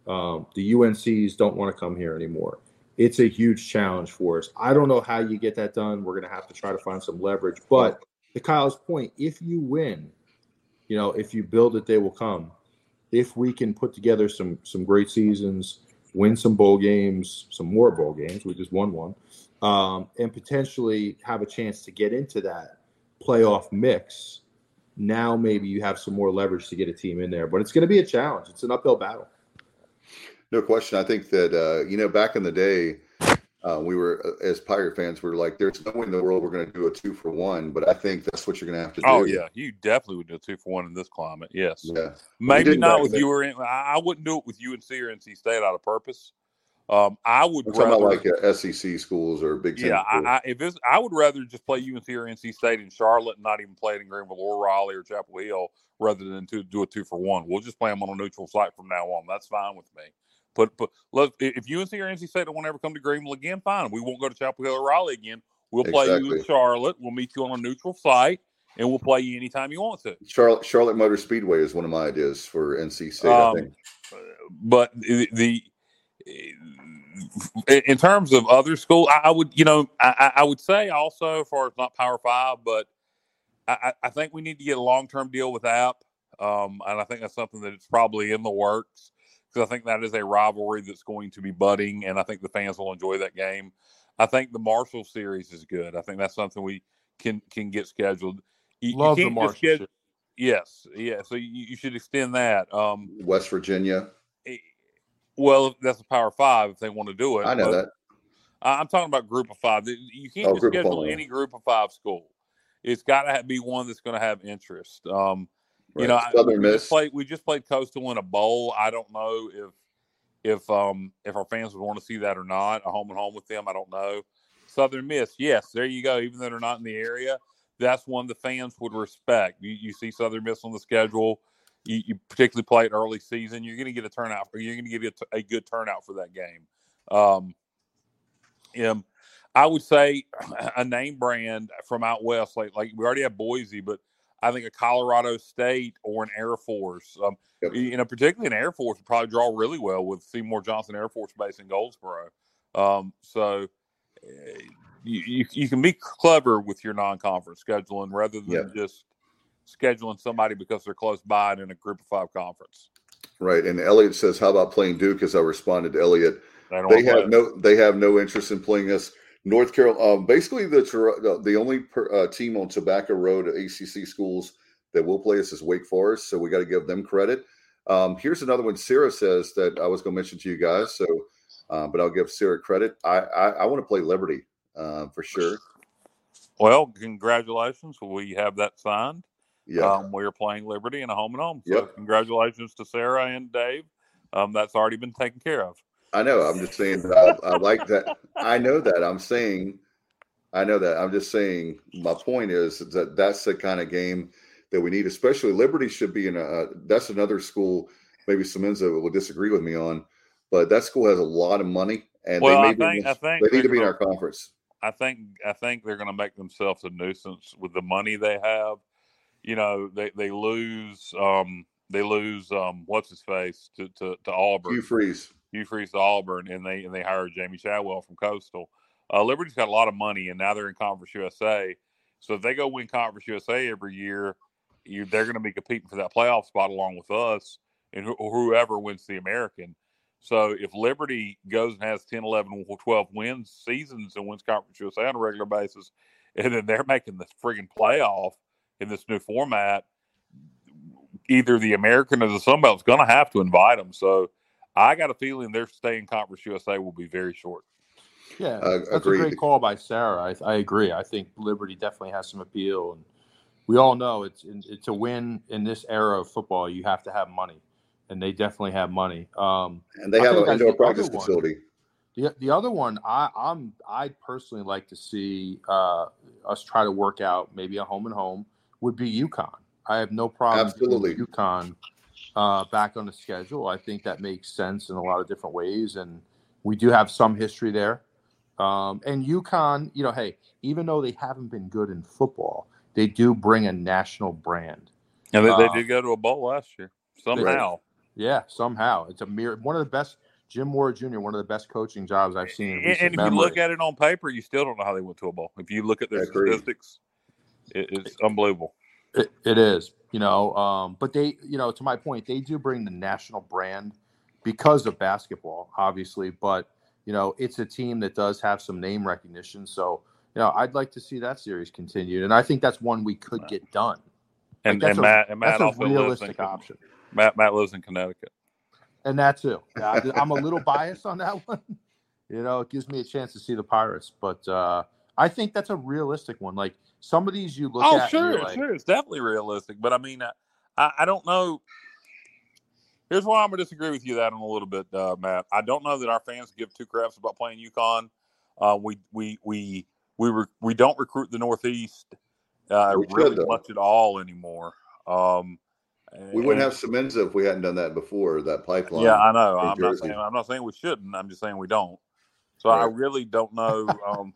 Um, the UNCs don't want to come here anymore it's a huge challenge for us. I don't know how you get that done. We're going to have to try to find some leverage. But to Kyle's point, if you win, you know, if you build it, they will come. If we can put together some some great seasons, win some bowl games, some more bowl games, we just won one, um, and potentially have a chance to get into that playoff mix. Now maybe you have some more leverage to get a team in there, but it's going to be a challenge. It's an uphill battle. No question. I think that uh, you know back in the day, uh, we were uh, as Pirate fans, we were like, "There's no way in the world we're going to do a two for one." But I think that's what you're going to have to do. Oh yeah, you definitely would do a two for one in this climate. Yes, yeah. maybe not back with you or in, I I wouldn't do it with UNC or NC State out of purpose. Um, I would I'm talking rather, about like uh, SEC schools or Big Ten. yeah. I, I, if it's, I would rather just play UNC or NC State in Charlotte, and not even play it in Greenville or Raleigh or Chapel Hill, rather than to do a two for one. We'll just play them on a neutral site from now on. That's fine with me. But but look, if UNC or NC State don't want to ever come to Greenville again, fine. We won't go to Chapel Hill or Raleigh again. We'll play you in Charlotte. We'll meet you on a neutral site, and we'll play you anytime you want to. Charlotte Charlotte Motor Speedway is one of my ideas for NC State. I Um, think. but the, the in terms of other school, I I would you know I, I I would say also as far as not Power Five, but I, I I think we need to get a long term deal with App, um, and I think that's something that it's probably in the works because I think that is a rivalry that's going to be budding, and I think the fans will enjoy that game. I think the Marshall series is good. I think that's something we can can get scheduled. You, you Love the Marshall schedule- Yes, yeah. So you, you should extend that. Um, West Virginia. Well, that's a Power Five if they want to do it. I know that. I'm talking about Group of Five. You can't Oh, just Group of schedule Five. any Group of Five school. It's got to be one that's going to have interest. Um, You Right. know, I- Southern we Miss. just played. We just played Coastal in a bowl. I don't know if if um if our fans would want to see that or not. A home and home with them. I don't know. Southern Miss. Yes, there you go. Even though they're not in the area, that's one the fans would respect. You, you see Southern Miss on the schedule. You, you particularly play it early season. You're going to get a turnout. For, you're going to get a, a good turnout for that game. Um, um, I would say [clears throat] a name brand from out west, like like we already have Boise, but I think a Colorado State or an Air Force. Um, Yep. You know, particularly an Air Force would probably draw really well with Seymour Johnson Air Force Base in Goldsboro. Um, so uh, you, you you can be clever with your non-conference scheduling rather than Yeah. just scheduling somebody because they're close by and in a Group of Five conference. Right. And Elliot says, "How about playing Duke?" As I responded to Elliot, They they have no they have no interest in playing us. North Carolina, um, basically the the- only per, uh, team on Tobacco Road ACC schools that will play us is Wake Forest, so we got to give them credit. Um, here's another one. Sarah says that I was going to mention to you guys, so uh, but I'll give Sarah credit. I I, I want to play Liberty uh, for sure. Well, congratulations. We have that signed. Yeah, Um, we are playing Liberty in a home and home. So Yep. congratulations to Sarah and Dave. Um, that's already been taken care of. I know. I'm just saying. that I, I like that. I know that. I'm saying. I know that. I'm just saying. My point is that that's the kind of game that we need. Especially Liberty should be in a. That's another school. Maybe Semenza will disagree with me on, but that school has a lot of money, and Well, they, I may be in I think they need to be in our conference. I think I think they're going to make themselves a nuisance with the money they have. You know, they they lose um, they lose um, what's his face to to, to Auburn. Hugh Freeze. Hugh Freeze to Auburn, and they and they hired Jamey Chadwell from Coastal. Uh, Liberty's got a lot of money, and now they're in Conference USA. So if they go win Conference USA every year, you, they're going to be competing for that playoff spot along with us and wh- whoever wins the American. So if Liberty goes and has 10, 11, 12 wins seasons and wins Conference USA on a regular basis, [laughs] and then they're making the friggin' playoff in this new format, either the American or the Sun Belt's going to have to invite them. So I got a feeling their stay in Conference USA will be very short. Yeah, Uh, that's a great call by Sarah. I, I agree. I think Liberty definitely has some appeal, and we all know it's, it's to win in this era of football. You have to have money, and they definitely have money. Um, And they I'll have tell you an indoor the practice other one. facility. the the other one, I, I'm I'd personally like to see uh, us try to work out maybe a home and home would be UConn. I have no problem Absolutely. getting UConn uh, back on the schedule. I think that makes sense in a lot of different ways, and we do have some history there. Um, and UConn, you know, hey, even though they haven't been good in football, they do bring a national brand. And they, Uh, did go to a bowl last year somehow. Yeah, somehow it's a mere one of the best. Jim Mora Jr. One of the best coaching jobs I've seen. In And, recent and if you look at it on paper, you still don't know how they went to a bowl. If you look at their Agreed. statistics, it, it's unbelievable. It, it is, you know, um, but they, you know, to my point, they do bring the national brand because of basketball, obviously. But you know, it's a team that does have some name recognition. So, you know, I'd like to see that series continued, and I think that's one we could get done. And, that's and a- Matt and Matt That's a lives in option, Matt Matt lives in Connecticut. and that too. Yeah, I- I'm a little biased on that [laughs] one, You know, it gives me a chance to see the Pirates. But uh, I think that's a realistic one. Like some of these you look oh, at, and sure, like, sure, it's definitely realistic. But I mean, I, I, I don't know. Here's why I'm gonna disagree with you that in a little bit, uh, Matt. I don't know that our fans give two craps about playing UConn. Uh, we we we we re- we don't recruit the Northeast uh, We should, really though. much at all anymore. Um, We wouldn't and- have Semenza if we hadn't done that before. That pipeline. Yeah, I know. I'm not saying I'm not saying we shouldn't. I'm just saying we don't. So I really don't know. Um,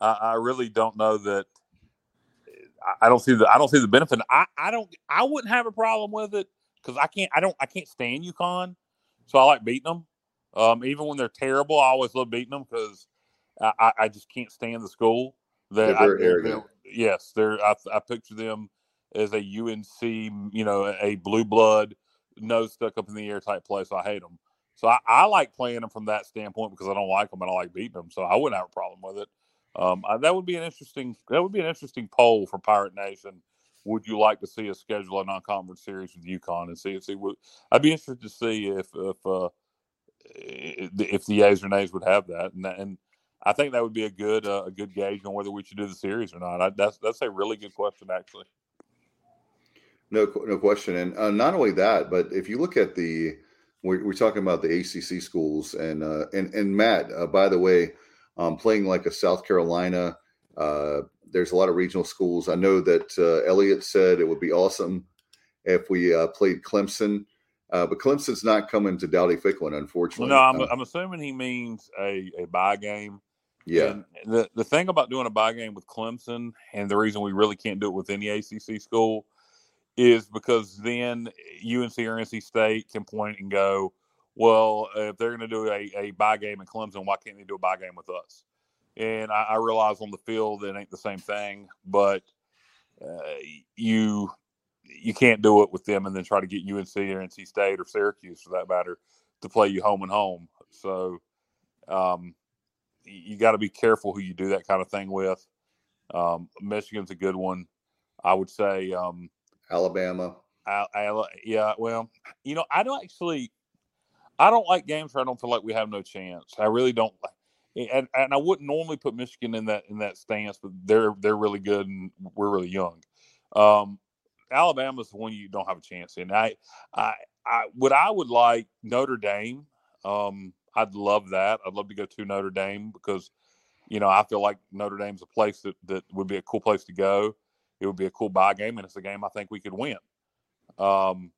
I, I really don't know that. I- don't see the I don't see the benefit. I, I don't I wouldn't have a problem with it because I can't I don't I can't stand UConn, so I like beating them. Um, even when they're terrible, I always love beating them because I, I, just can't stand the school. They're I- arrogant. yes, they're I, I picture them as a UNC, you know, a blue blood, nose stuck up in the air type place. I hate them. So I, I like playing them from that standpoint because I don't like them and I like beating them. So I wouldn't have a problem with it. Um, I, that would be an interesting. That would be an interesting poll for Pirate Nation. Would you like to see us schedule a non-conference series with UConn and see see what? I'd be interested to see if if uh, if the A's or nays would have that, and and I think that would be a good uh, a good gauge on whether we should do the series or not. I, that's that's a really good question, actually. No, no question. And uh, not only that, but if you look at the, we're, we're talking about the ACC schools, and uh, and and Matt, uh, by the way, um, playing like a South Carolina, uh, there's a lot of regional schools. I know that uh, Elliot said it would be awesome if we uh, played Clemson, uh, but Clemson's not coming to Dowdy Ficklen, Well, unfortunately. no, I'm, Uh, I'm assuming he means a a buy game. yeah, And the the thing about doing a buy game with Clemson, and the reason we really can't do it with any ACC school, is because then UNC or NC State can point and go, well, if they're going to do a, a buy game in Clemson, why can't they do a buy game with us? And I, I realize on the field it ain't the same thing, but uh, you you can't do it with them and then try to get UNC or NC State or Syracuse for that matter to play you home and home. So um, you got to be careful who you do that kind of thing with. Um, Michigan's a good one. I would say, um, Alabama. I, I, yeah, well, you know, I don't actually, I don't like games where I don't feel like we have no chance. I really don't. And, and I wouldn't normally put Michigan in that in that stance, but they're they're really good and we're really young. Um, Alabama's the one you don't have a chance in. I, I, I, what I would like Notre Dame. Um, I'd love that. I'd love to go to Notre Dame because, you know, I feel like Notre Dame's a place that that would be a cool place to go. It would be a cool buy game, and it's a game I think we could win. Um,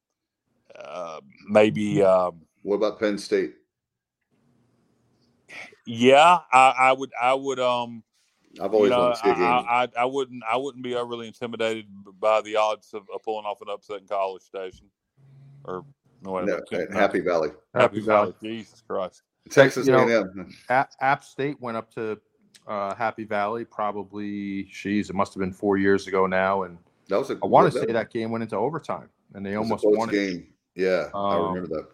uh, maybe, um, What about Penn State? yeah, I, I would, I would, um, I've always you know, wanted to see a game. I, I, I wouldn't, I wouldn't be overly intimidated by the odds of, of pulling off an upset in College Station, or no, wait a No, minute, Happy Valley, Happy Happy Valley. Jesus Christ. Texas You know, A&M. A- App State went up to uh, Happy Valley probably, she's it must have been four years ago now, and That was a. I want to say that game went into overtime, and they was almost close won it. game. Yeah, I Um, remember that.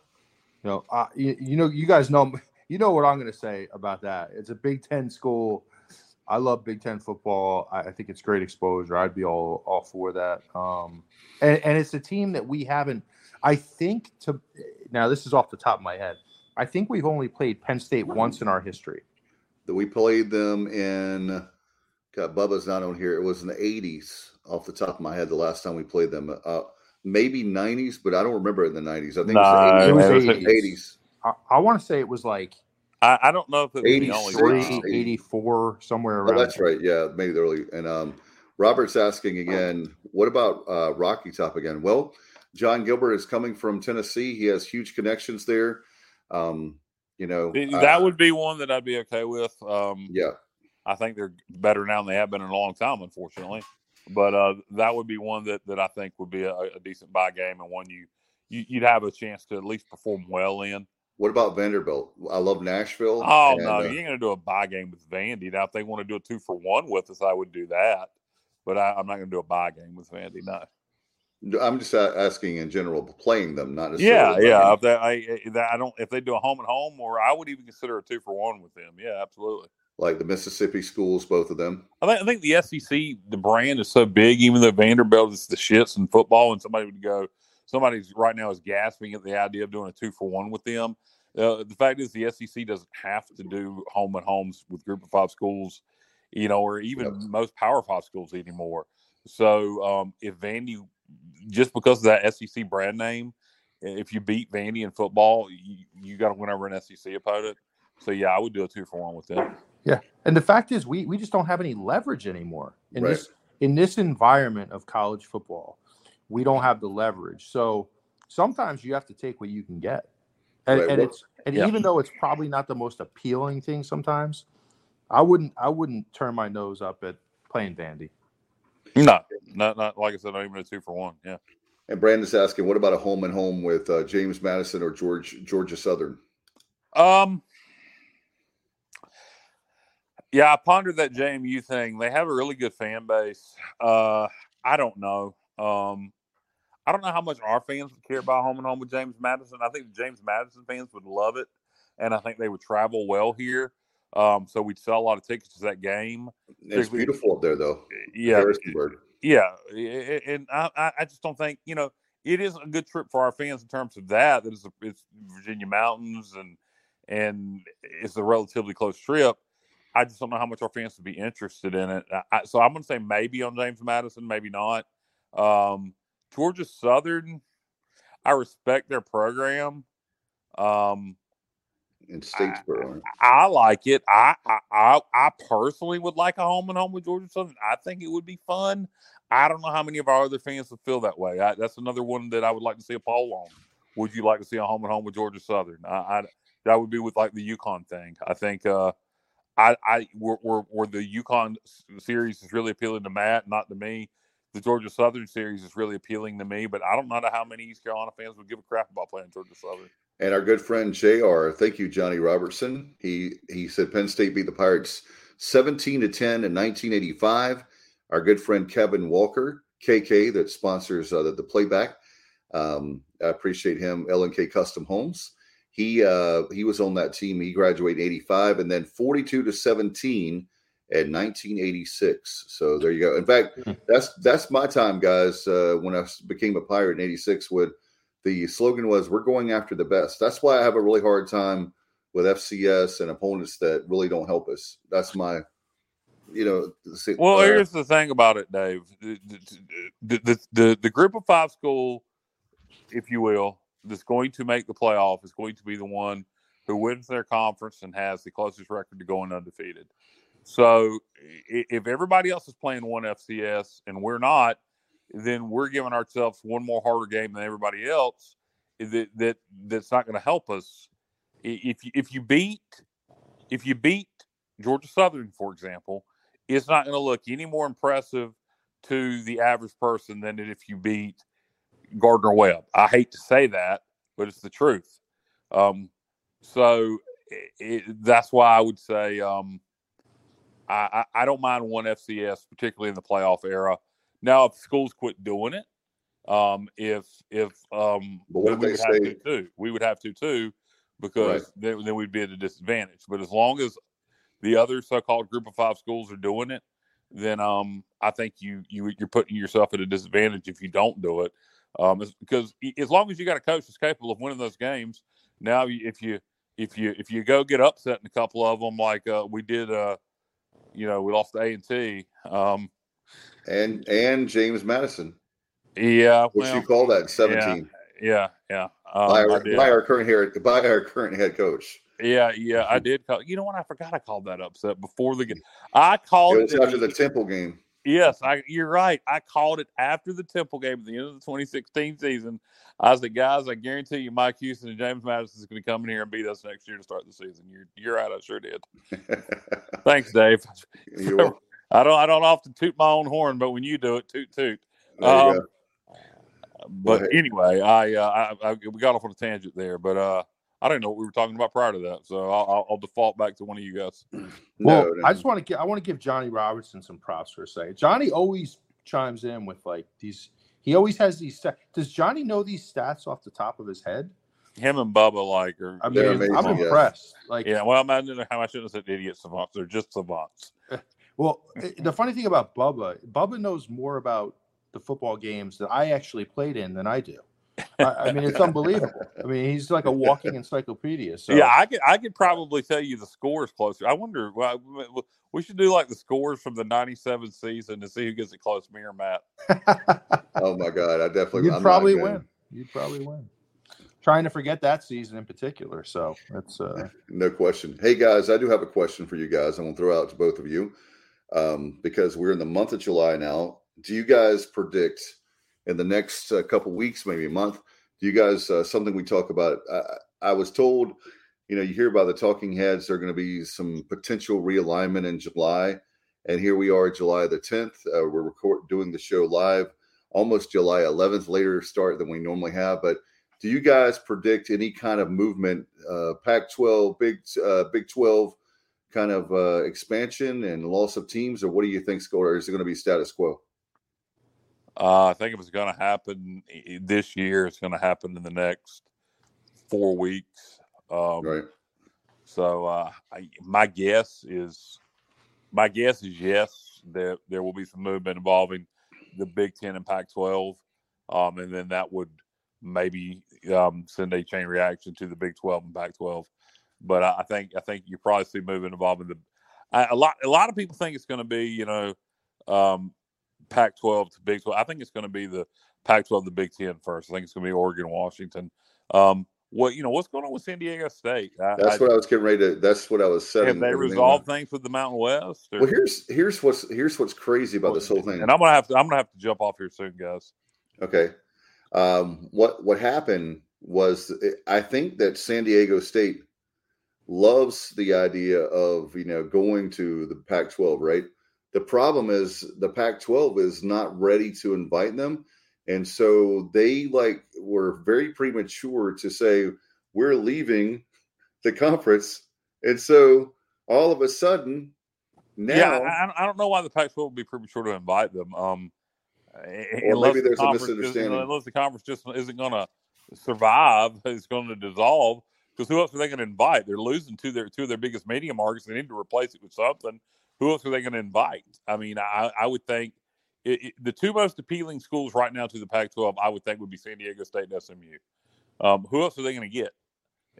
You know, uh, you, you know, you guys know, you know what I'm going to say about that. It's a Big Ten school. I love Big Ten football. I, I think it's great exposure. I'd be all all for that. Um, and, and it's a team that we haven't. I think to now this is off the top of my head. I think we've only played Penn State once in our history. That we played them in. God, Bubba's not on here. It was in the '80s, off the top of my head. The last time we played them, uh, maybe '90s, but I don't remember in the '90s. I think Nah, it was it the was 80s. 80s. 80s. I, I want to say it was like I, I don't know if it was the only 83. one. 83, 84, somewhere Oh, that's right. Yeah, maybe the early. And um, Robert's asking again, what about uh, Rocky Top again? Well, Jon Gilbert is coming from Tennessee. He has huge connections there. Um, you know, That uh, would be one that I'd be okay with. Um, yeah. I think they're better now than they have been in a long time, unfortunately. But uh, that would be one that, that I think would be a, a decent buy game and one you, you you'd have a chance to at least perform well in. What about Vanderbilt? I love Nashville. Oh and, no, uh, you ain't gonna do a buy game with Vandy. Now, if they want to do a two for one with us, I would do that. But I, I'm not gonna do a buy game with Vandy. No. I'm just asking in general, playing them, not Yeah, necessarily. yeah. If they, I, I don't, if they do a home and home, or I would even consider a two for one with them. Yeah, absolutely. Like the Mississippi schools, both of them. I think, I think the SEC, the brand is so big, even though Vanderbilt is the shits in football, and somebody would go, somebody's right now is gasping at the idea of doing a two for one with them. Uh, the fact is, the SEC doesn't have to do home and homes with Group of Five schools, you know, or even Yep. most Power Five schools anymore. So um, if Vandy, just because of that SEC brand name, if you beat Vandy in football, you, you got to win over an SEC opponent. So yeah, I would do a two for one with them. Yeah, and the fact is, we, we just don't have any leverage anymore in Right. this in this environment of college football. We don't have the leverage, so sometimes you have to take what you can get, and, Right, and it's and Yeah. even though it's probably not the most appealing thing, sometimes I wouldn't I wouldn't turn my nose up at playing Vandy. No, not not like I said, not even a two for one. Yeah. And Brandon's asking, what about a home and home with uh, James Madison or George Georgia Southern? Um. Yeah, I pondered that JMU thing. They have a really good fan base. Uh, I don't know. Um, I don't know how much our fans would care about home and home with James Madison. I think the James Madison fans would love it, and I think they would travel well here. Um, so we'd sell a lot of tickets to that game. It's beautiful up there, though. Yeah, yeah, and I, I- I just don't think you know it is a good trip for our fans in terms of that. That it's, it's Virginia mountains and and it's a relatively close trip. I just don't know how much our fans would be interested in it. I, I- so I'm going to say maybe on James Madison, maybe not. Um, Georgia Southern, I respect their program. Um, in Statesboro. I like it. I, I I I personally would like a home and home with Georgia Southern. I think it would be fun. I don't know how many of our other fans would feel that way. I, that's another one that I would like to see a poll on. Would you like to see a home and home with Georgia Southern? I, I that would be with like the UConn thing. I think uh, I I where, where, where the UConn series is really appealing to Matt, not to me. The Georgia Southern series is really appealing to me, but I don't know how many East Carolina fans would give a crap about playing Georgia Southern. And our good friend JR, thank you, Johnny Robertson. He he said Penn State beat the Pirates 17 to 10 in 1985. Our good friend Kevin Walker, KK, that sponsors uh, the, the playback. Um, I appreciate him. LNK Custom Homes. He uh, he was on that team. He graduated in 85 and then 42 to 17 in 1986. So there you go. In fact, that's that's my time, guys. Uh, when I became a pirate in '86, would the slogan was "We're going after the best." That's why I have a really hard time with FCS and opponents that really don't help us. That's my, you know. see- Well, uh, here's the thing about it, Dave. The, the, the, the, the group of five school, if you will, that's going to make the playoff is going to be the one who wins their conference and has the closest record to going undefeated. So if everybody else is playing one FCS and we're not, then we're giving ourselves one more harder game than everybody else. That that that's not going to help us. If you, if you beat if you beat Georgia Southern, for example, it's not going to look any more impressive to the average person than if you beat Gardner Webb. I hate to say that, but it's the truth. Um, so it, it, that's why I would say um, I, I, I don't mind one FCS, particularly in the playoff era. Now, if schools quit doing it, um, if if um, But what then if we would have say- to too. We would have to too, because then, then we'd be at a disadvantage. But as long as the other so-called group of five schools are doing it, then um, I think you you you're putting yourself at a disadvantage if you don't do it. Um, because as long as you got a coach that's capable of winning those games, now if you if you if you go get upset in a couple of them like uh, we did, uh, you know, we lost A and T. Um, and and James Madison. yeah, What well, you call that? 17 yeah, yeah. Um, by, our, by our current head by our current head coach. Yeah, yeah, I [laughs] did call. You know what? I forgot I called that upset before the game. I called It it. after the Temple game. Yes, I, you're right. I called it after the Temple game at the end of the 2016 season. I said, guys, I guarantee you, Mike Houston and James Madison is going to come in here and beat us next year to start the season. You're you're right. I sure did. [laughs] Thanks, Dave. [laughs] I don't I don't often toot my own horn, but when you do it, toot toot. Um. But anyway, I, uh, I, I we got off on a tangent there, but uh, I don't know what we were talking about prior to that, so I'll, I'll, I'll default back to one of you guys. [clears throat] Well, No, no. I just want to give I want to give Johnny Robertson some props for a second. Johnny always chimes in with like these. He always has these. Stats. Does Johnny know these stats off the top of his head? Him and Bubba like are. I mean, They're I'm yes. impressed. Like, Yeah, well, I'm imagine how I shouldn't have said idiot savants. They're just savants. [laughs] well, eh, the funny thing about Bubba, Bubba knows more about the football games that I actually played in than I do. I, I mean, it's unbelievable. I mean, he's like a walking encyclopedia. So Yeah, I could I could probably tell you the scores closer. I wonder. Well, we- we should do like the scores from the '97 season to see who gets it close, me or Matt. Oh my God, I definitely. you'd I'm probably win. You'd probably win. Trying to forget that season in particular. So that's uh, [laughs] No question. Hey guys, I do have a question for you guys. I'm gonna throw out to both of you um, because we're in the month of July now. Do you guys predict in the next uh, couple weeks, maybe a month? Do you guys uh, something we talk about? I, I was told, you know, you hear about the talking heads. There are going to be some potential realignment in July, and here we are, July the 10th. Uh, we're record doing the show live, almost July 11th, later start than we normally have, but do you guys predict any kind of movement uh pac 12 big uh big 12 kind of uh expansion and loss of teams or what do you think or is it going to be status quo Uh, I think if it's going to happen this year, it's going to happen in the next four weeks. Um, right So uh, I, my guess is, my guess is yes, that there will be some movement involving the Big Ten and Pac-12, um, and then that would maybe um, send a chain reaction to the Big 12 and Pac-12. But I, I think I think you probably see movement involving the I, a lot. A lot of people think it's going to be you know um, Pac-12 to Big 12. I think it's going to be the Pac-12 to Big Ten first. I think it's going to be Oregon, Washington. Um, what you know what's going on with San Diego State? I, that's I- what i was getting ready to that's what i was saying. have they resolved things with the Mountain West? or- well here's here's what's here's what's crazy about this whole thing And I'm gonna have to I'm gonna have to jump off here soon, guys. Okay. Um, what what happened was I think that San Diego State loves the idea of you know going to the Pac-12, right? The problem is the Pac-12 is not ready to invite them, and so they like were very premature to say we're leaving the conference, and so all of a sudden now yeah, I, I- don't know why the Pac-12 would be premature to invite them. Um, Or maybe the there's a conference just- misunderstanding. unless the conference just isn't going to survive, it's going to dissolve. Because who else are they going to invite? They're losing two their two of their biggest media markets. They need to replace it with something. Who else are they going to invite? I mean, I, I would think it, it, the two most appealing schools right now to the Pac-12, I would think, would be San Diego State and SMU. Um, who else are they going to get?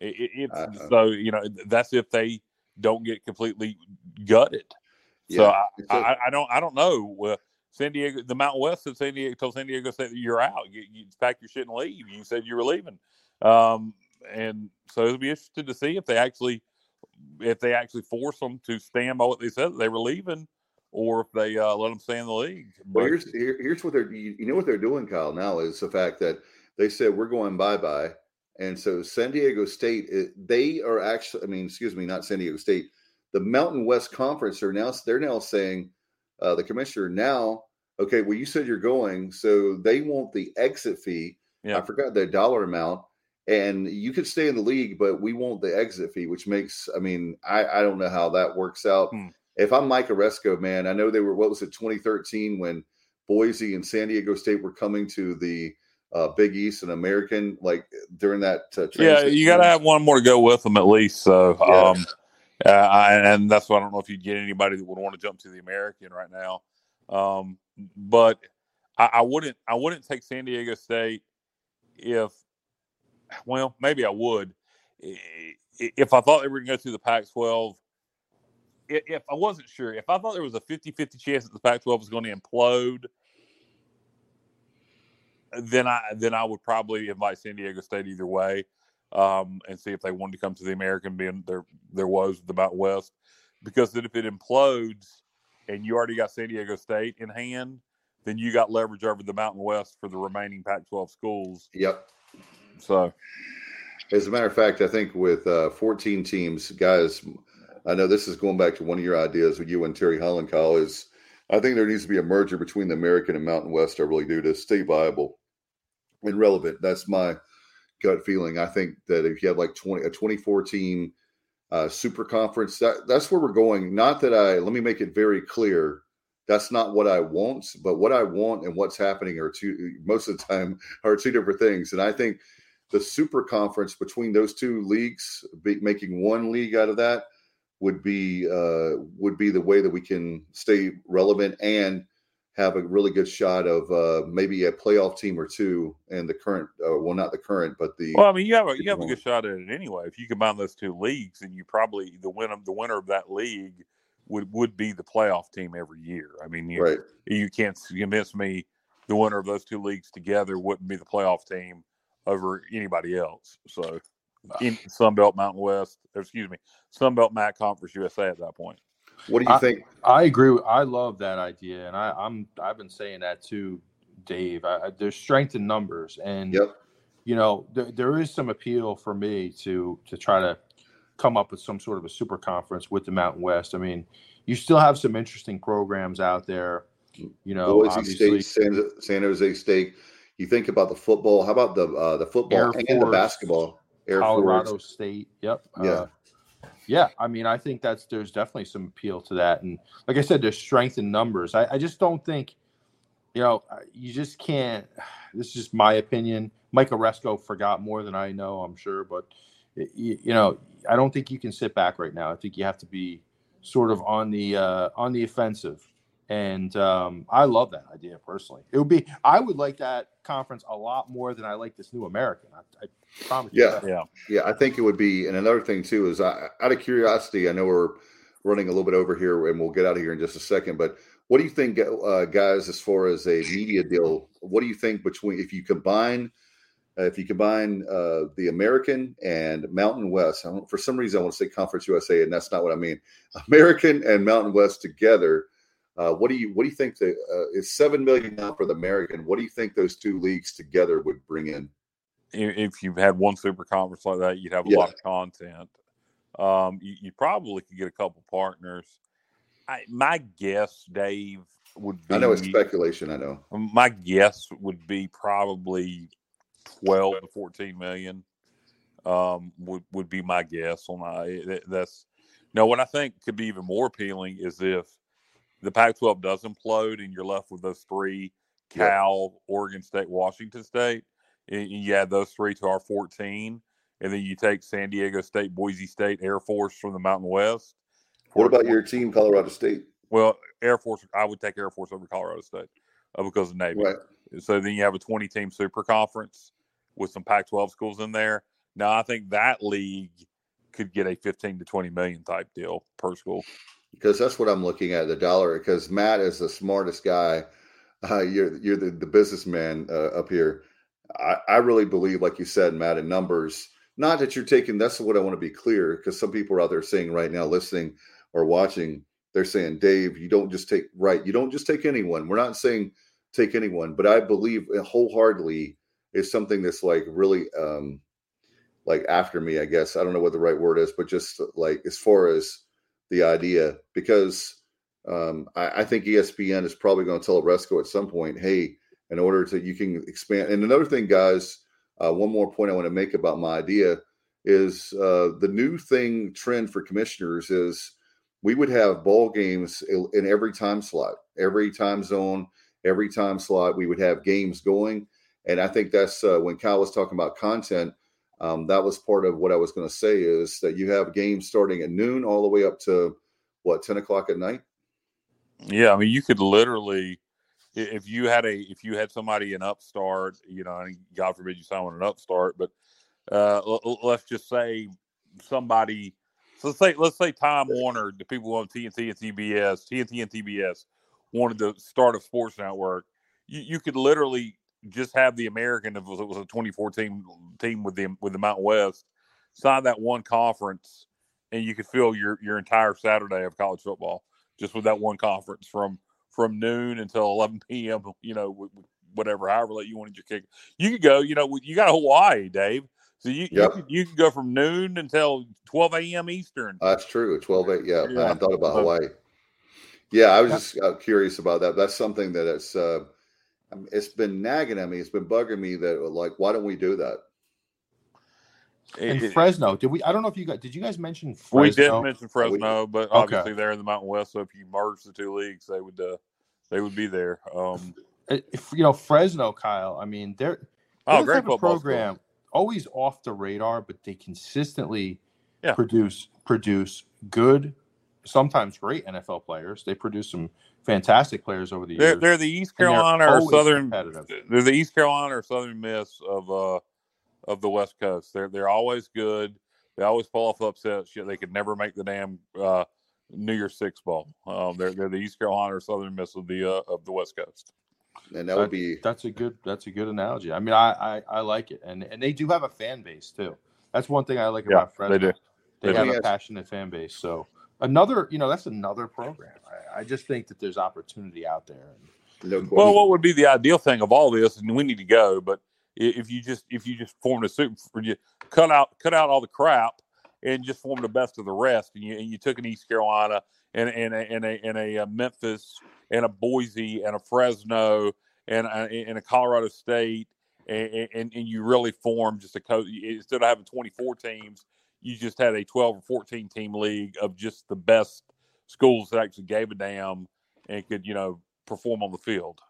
It, Uh-uh. so you know that's if they don't get completely gutted. So Yeah. I, a- I, I don't I don't know. Uh, San Diego, the Mountain West said San Diego told San Diego State that you're out. You, you pack your shit and leave. You said you were leaving, um, and so it'll be interesting to see if they actually if they actually force them to stand by what they said they were leaving, or if they uh, let them stay in the league. Well, here's here, here's what they're you, you know what they're doing, Kyle. Now is the fact that they said we're going bye bye, and so San Diego State they are actually. I mean, excuse me, not San Diego State. The Mountain West Conference are now they're now saying uh, the commissioner now. Okay, well, you said you're going, so they want the exit fee. Yeah. I forgot the dollar amount, and you could stay in the league, but we want the exit fee, which makes. I mean, I I don't know how that works out. Hmm. If I'm Mike Aresco, man, I know they were. What was it, 2013 when Boise and San Diego State were coming to the uh, Big East and American, like during that. Uh, yeah, you got to have one more to go with them at least. So, um, uh, I, and that's why I don't know if you'd get anybody that would want to jump to the American right now. Um, but I, I wouldn't. I wouldn't take San Diego State if. Well, maybe I would if I thought they were going to go through the Pac-12. If I wasn't sure, if I thought there was a 50-50 chance that the Pac-12 was going to implode, then I then I would probably invite San Diego State either way, um, and see if they wanted to come to the American. Being there, there was the Mountain West, because then if it implodes and you already got San Diego State in hand, then you got leverage over the Mountain West for the remaining Pac-12 schools. Yep. So As a matter of fact, I think with uh, 14 teams, guys, I know this is going back to one of your ideas with you and Terry Holland, Kyle, is I think there needs to be a merger between the American and Mountain West. I really do to stay viable and relevant. That's my gut feeling. I think that if you have like 20, a 24 team uh, super conference, that, that's where we're going. Not that I, let me make it very clear. That's not what I want, but what I want and what's happening are two, most of the time, are two different things. And I think the super conference between those two leagues, be, making one league out of that, would be uh, would be the way that we can stay relevant and have a really good shot of uh, maybe a playoff team or two and the current, uh, well, not the current, but the Well, I mean, you have a you have a good shot at it anyway. If you combine those two leagues, and you probably the winner the winner of that league would would be the playoff team every year. I mean, you right. you can't convince me the winner of those two leagues together wouldn't be the playoff team over anybody else. So, ah. in Sunbelt Mountain West, or excuse me, Sunbelt Mac Conference USA at that point. What do you I- think? I agree. with- I love that idea, and I, I'm I've been saying that too, Dave. I, I- there's strength in numbers, and Yep. you know there, there is some appeal for me to to try to come up with some sort of a super conference with the Mountain West. I mean, you still have some interesting programs out there. You know, Boise obviously, State, San, San Jose State. You think about the football. How about the uh, the football Air and the basketball? Air Colorado Force. State. Yep. Yeah. Uh, yeah. I mean, I think that's there's definitely some appeal to that, and like I said, there's strength in numbers. I, I just don't think, you know, uh, you just can't. [sighs] This is just my opinion. Mike Aresco forgot more than I know, I'm sure, but y- y- you know, I don't think you can sit back right now. I think you have to be sort of on the uh, on the offensive. And um, I love that idea personally. It would be I would like that conference a lot more than I like this new American. I, I promise. you Yeah. that. Yeah, Yeah, I think it would be. And another thing too is, I, out of curiosity, I know we're running a little bit over here, and we'll get out of here in just a second. But what do you think, uh, guys, as far as a media deal? What do you think between if you combine, uh, if you combine uh, the American and Mountain West? I don't, for some reason, I want to say Conference USA, and that's not what I mean. [laughs] American and Mountain West together. Uh, what do you what do you think the uh, is seven million now for the American? What do you think those two leagues together would bring in? if you've had one super conference like that, you'd have a Yeah. lot of content. Um, you, you probably could get a couple partners. I, my guess, Dave, would be I know it's speculation. I know. my guess would be probably 12 to 14 million um would would be my guess on that that's no what i think could be even more appealing is if the pac 12 does implode and you're left with those three cal oregon state washington state and you add those three to our 14 and then you take san diego state boise state air force from the mountain west What about your team, Colorado State? well air force i would take air force over colorado state uh, because of navy Right. so then you have a 20 team super conference with some Pac 12 schools in there. Now, I think that league could get a 15 to 20 million type deal per school. Because that's what I'm looking at the dollar. Because Matt is the smartest guy. Uh, you're you're the, the businessman uh, up here. I, I really believe, like you said, Matt, in numbers. Not that you're taking. That's what I want to be clear. Because some people are out there saying right now, listening or watching, they're saying, Dave, you don't just take right. You don't just take anyone. We're not saying take anyone, but I believe wholeheartedly is something that's like really um like after me, I guess. I don't know what the right word is, but just like as far as the idea, because um I, I think ESPN is probably going to tell Aresco at some point, hey, in order to you can expand. And another thing, guys, uh, one more point I want to make about my idea is uh, the new thing trend for commissioners is we would have ball games in, every time slot, every time zone, every time slot. We would have games going, and I think that's uh, when Kyle was talking about content. Um, that was part of what I was going to say is that you have games starting at noon all the way up to what ten o'clock at night. Yeah, I mean, you could literally, if you had a, if you had somebody an upstart, you know, God forbid you sign an upstart, but uh, l- let's just say somebody, so let's say, let's say Time Warner, the people on TNT and TBS, TNT and TBS wanted to start a sports network. You, you could literally just have the American, if it was, it was a 2014 team with the with the Mountain West, sign that one conference, and you could fill your your entire Saturday of college football just with that one conference from from noon until [laughs] 11 p.m. You know, whatever, however late you wanted your kick. You could go. You know, you got Hawaii, Dave. So you you, Yep. could, you could go from noon until 12 a.m. Eastern. That's true. 12 8. Yeah. I Yeah. hadn't thought about Hawaii. Yeah. I was just uh, curious about that. That's something that it's, uh, it's been nagging at me. It's been bugging me that, like, why don't we do that? And It- it- Fresno, did we? I don't know if you got. Did you guys mention we Fresno? did mention Fresno, but Okay. obviously they're in the Mountain West. So if you merge the two leagues, they would uh, they would be there. Um, If, you know Fresno, Kyle. I mean, they're oh, they're great type of football school. program always off the radar, but they consistently Yeah. produce produce good sometimes great NFL players. They produce some fantastic players over the They're years. they're the East Carolina or Southern. They're the East Carolina or Southern Miss of uh of the West Coast. They're they're always good. They always pull off upsets. Yet they could never make the damn uh, New Year's Six ball. Um, they're they're the East Carolina or Southern Miss of the uh, of the West Coast. And that would be That's a good. That's a good analogy. I mean, I I, I like it, and and they do have a fan base too. That's one thing I like Yeah, about Fresno. they do. They They have do. a Yes. passionate fan base. So another, you know, that's another program. I, I just think that there's opportunity out there. no question. Well, what would be the ideal thing of all this? And we need to go, but if you just if you just formed a super, you cut out cut out all the crap and just form the best of the rest, and you and you took an East Carolina and and a, and a, and a, uh Memphis and a Boise and a Fresno and a, and a Colorado State, and, and and you really form just a coach instead of having twenty four teams, you just had a twelve or fourteen team league of just the best schools that actually gave a damn and could you know perform on the field.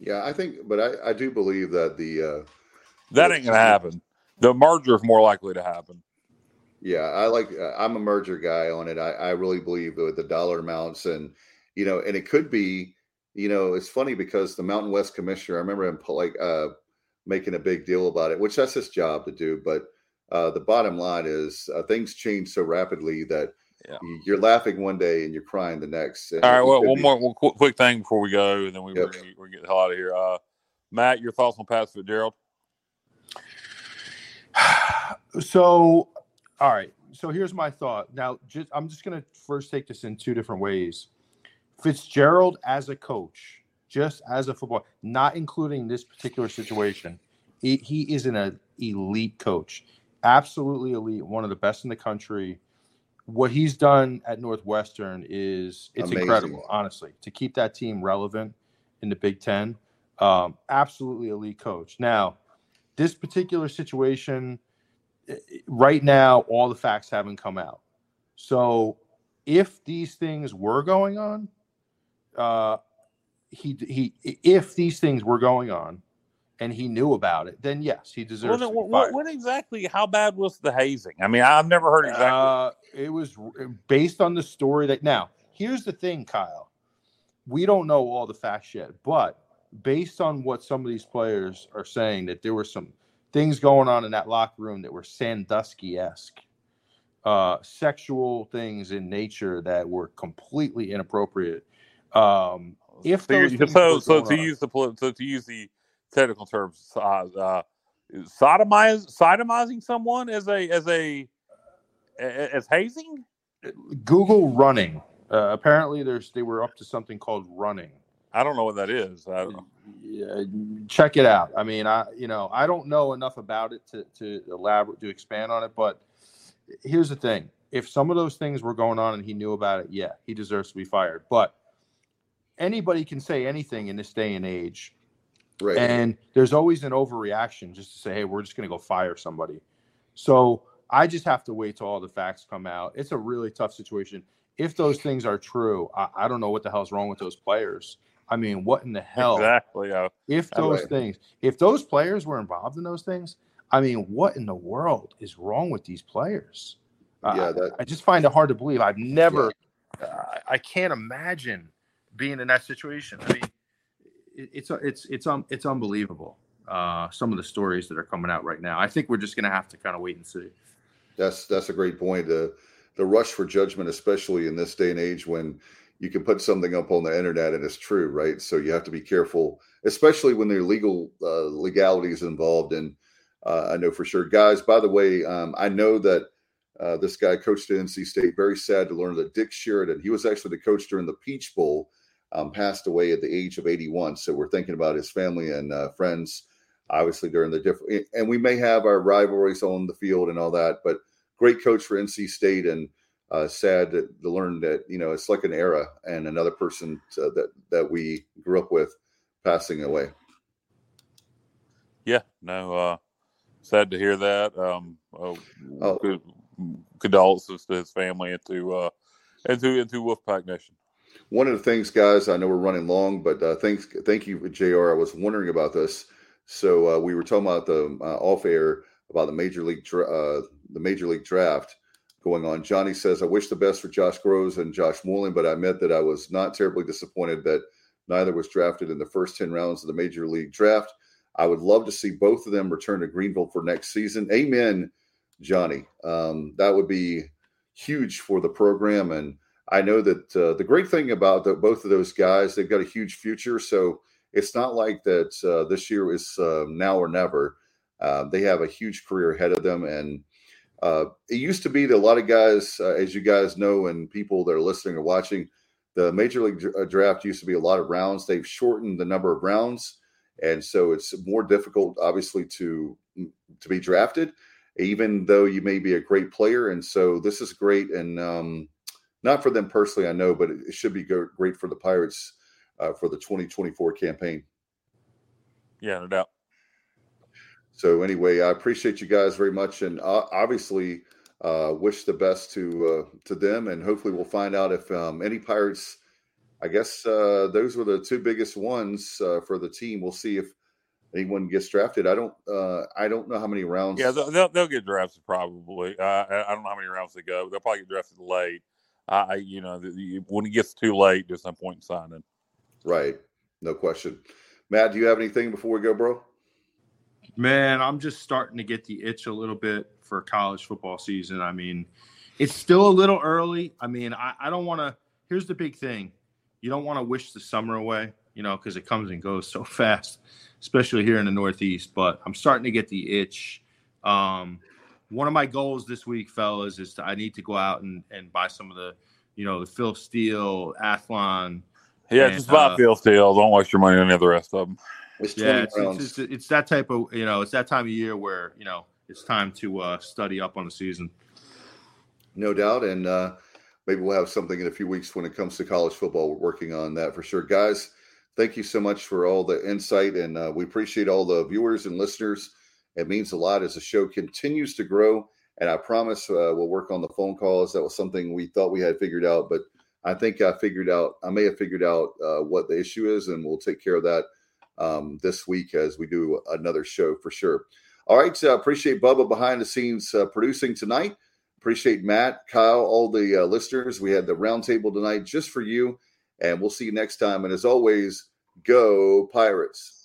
yeah, I think, but I, I do believe that the uh, That ain't gonna happen. The merger is more likely to happen. Yeah, I like. Uh, I'm a merger guy on it. I, I really believe with the dollar amounts and you know, and it could be. You know, it's funny because the Mountain West commissioner. I remember him like uh, making a big deal about it, which that's his job to do. But uh, the bottom line is uh, things change so rapidly that Yeah. you're laughing one day and you're crying the next. And All right. Well, one be- more one quick, quick thing before we go, and then we Yep. we're, we're getting the hell out of here. Uh, Matt, your thoughts on Pat Fitzgerald? [sighs] So, all right. So here's my thought. Now, just I'm just gonna first take this in two different ways. Fitzgerald as a coach, just as a football, not including this particular situation, he, he is an elite coach, absolutely elite, one of the best in the country. What he's done at Northwestern is it's Amazing. incredible, honestly, to keep that team relevant in the Big Ten. Um, absolutely elite coach. Now, this particular situation right now all the facts haven't come out so if these things were going on uh he he if these things were going on and he knew about it then yes he Well, deserves be what, what, exactly? How bad was the hazing? I mean, I've never heard exactly. Uh, it was based on the story that now here's the thing kyle we don't know all the facts yet but based on what some of these players are saying that there were some things going on in that locker room that were sandusky-esque uh, sexual things in nature that were completely inappropriate um, if [laughs] so, those you- things so, so to on- use the so to use the technical terms, uh, uh, sodomize sodomizing someone as a as a as hazing. google running uh, apparently there's they were up to something called running I don't know what that is. Yeah, check it out. I mean, I you know I don't know enough about it to to elaborate to expand on it, but here's the thing: if some of those things were going on and he knew about it, yeah, he deserves to be fired. But anybody can say anything in this day and age, right. and there's always an overreaction just to say, "Hey, we're just going to go fire somebody." So I just have to wait till all the facts come out. It's a really tough situation. If those things are true, I, I don't know what the hell's wrong with those players. I mean, what in the hell? Exactly. Uh, if those right. things if those players were involved in those things i mean what in the world is wrong with these players I- Yeah, that- I, just find it hard to believe i've never I i can't imagine being in that situation i mean it, it's it's it's um it's unbelievable uh some of the stories that are coming out right now i think we're just gonna have to kind of wait and see That's that's a great point. The the rush for judgment, especially in this day and age when you can put something up on the internet and it's true, right? So you have to be careful, especially when there are legal uh, legalities involved. And uh, I know for sure, guys. By the way, um, I know that uh, this guy coached at NC State. Very sad to learn that Dick Sheridan, he was actually the coach during the Peach Bowl, um, passed away at the age of 81. So we're thinking about his family and uh, friends, obviously during the different. And we may have our rivalries on the field and all that, but great coach for NC State and uh, sad to, learn that you know it's like an era and another person to, that that we grew up with passing away. yeah. No. Uh, sad to hear that. Um. Uh, Oh. good- condolences to his family and to uh and to and to Wolfpack Nation. One of the things, guys, I know we're running long, but uh, thanks, thank you, Jr. I was wondering about this. So uh, we were talking about the uh, off air about the major league dra- uh, the major league draft. going on. Johnny says, I wish the best for Josh Grosz and Josh Moreland, but I admit that I was not terribly disappointed that neither was drafted in the first 10 rounds of the Major League Draft. I would love to see both of them return to Greenville for next season. Amen, Johnny. Um, that would be huge for the program. And I know that uh, the great thing about the, both of those guys, they've got a huge future. So it's not like that uh, this year is uh, now or never. Uh, they have a huge career ahead of them. And uh, it used to be that a lot of guys, uh, as you guys know, and people that are listening or watching, the Major League Draft used to be a lot of rounds. They've shortened the number of rounds. And so it's more difficult, obviously, to to be drafted, even though you may be a great player. And so this is great. And um, not for them personally, I know, but it should be great for the Pirates uh, for the 2024 campaign. Yeah, no doubt. So anyway, I appreciate you guys very much, and uh, obviously uh, wish the best to uh, to them, and hopefully we'll find out if um, any Pirates. I guess uh, those were the two biggest ones uh, for the team. We'll see if anyone gets drafted. I don't. Uh, I don't know how many rounds. Yeah, they'll, they'll, they'll get drafted probably. I I don't know how many rounds they go. They'll probably get drafted late. I you know when it gets too late, there's no point in signing. Right. No question. Matt, do you have anything before we go, bro? Man, I'm just starting to get the itch a little bit for college football season. I mean, it's still a little early. I mean, I, I don't want to. Here's the big thing you don't want to wish the summer away, you know, because it comes and goes so [laughs] fast, especially here in the Northeast. But I'm starting to get the itch. Um, one of my goals this week, fellas, is to, I need to go out and, and buy some of the, you know, the Phil Steele, Athlon. Yeah, and, just buy uh, Phil Steele. Don't waste your money on any of the rest of them. It's Yeah, it's, it's, it's, it's that type of, you know, it's that time of year where, you know, it's time to uh, study up on the season. No doubt. And uh, maybe we'll have something in a few weeks when it comes to college football. We're working on that for sure. Guys, thank you so much for all the insight. And uh, we appreciate all the viewers and listeners. It means a lot as the show continues to grow. And I promise uh, we'll work on the phone calls. That was something we thought we had figured out, but I think I figured out, I may have figured out uh, what the issue is, and we'll take care of that um, this week as we do another show for sure. All right. Uh, appreciate Bubba behind the scenes uh, producing tonight. Appreciate Matt, Kyle, all the uh, listeners. We had the roundtable tonight just for you, and we'll see you next time. And as always, go Pirates.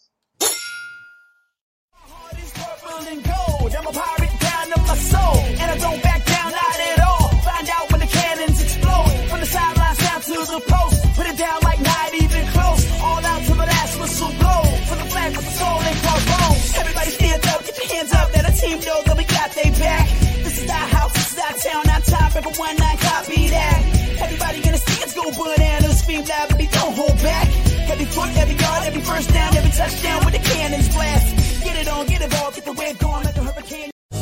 I don't back down, not at all. Find out when the cannons explode. From the sidelines down to the post. Put it down like not even close. All out to the last whistle blow. For the flag with the soul and crossbones. Everybody stand up, get your hands up. Let a team know that we got they back. This is our house, this is our town, our time. Everyone one copy that. Everybody in the stands go bananas. Scream loud, don't hold back. Every foot, every yard, every first down, every touchdown with the cannons blast. Get it on, get it all, get the wave going like a hurricane.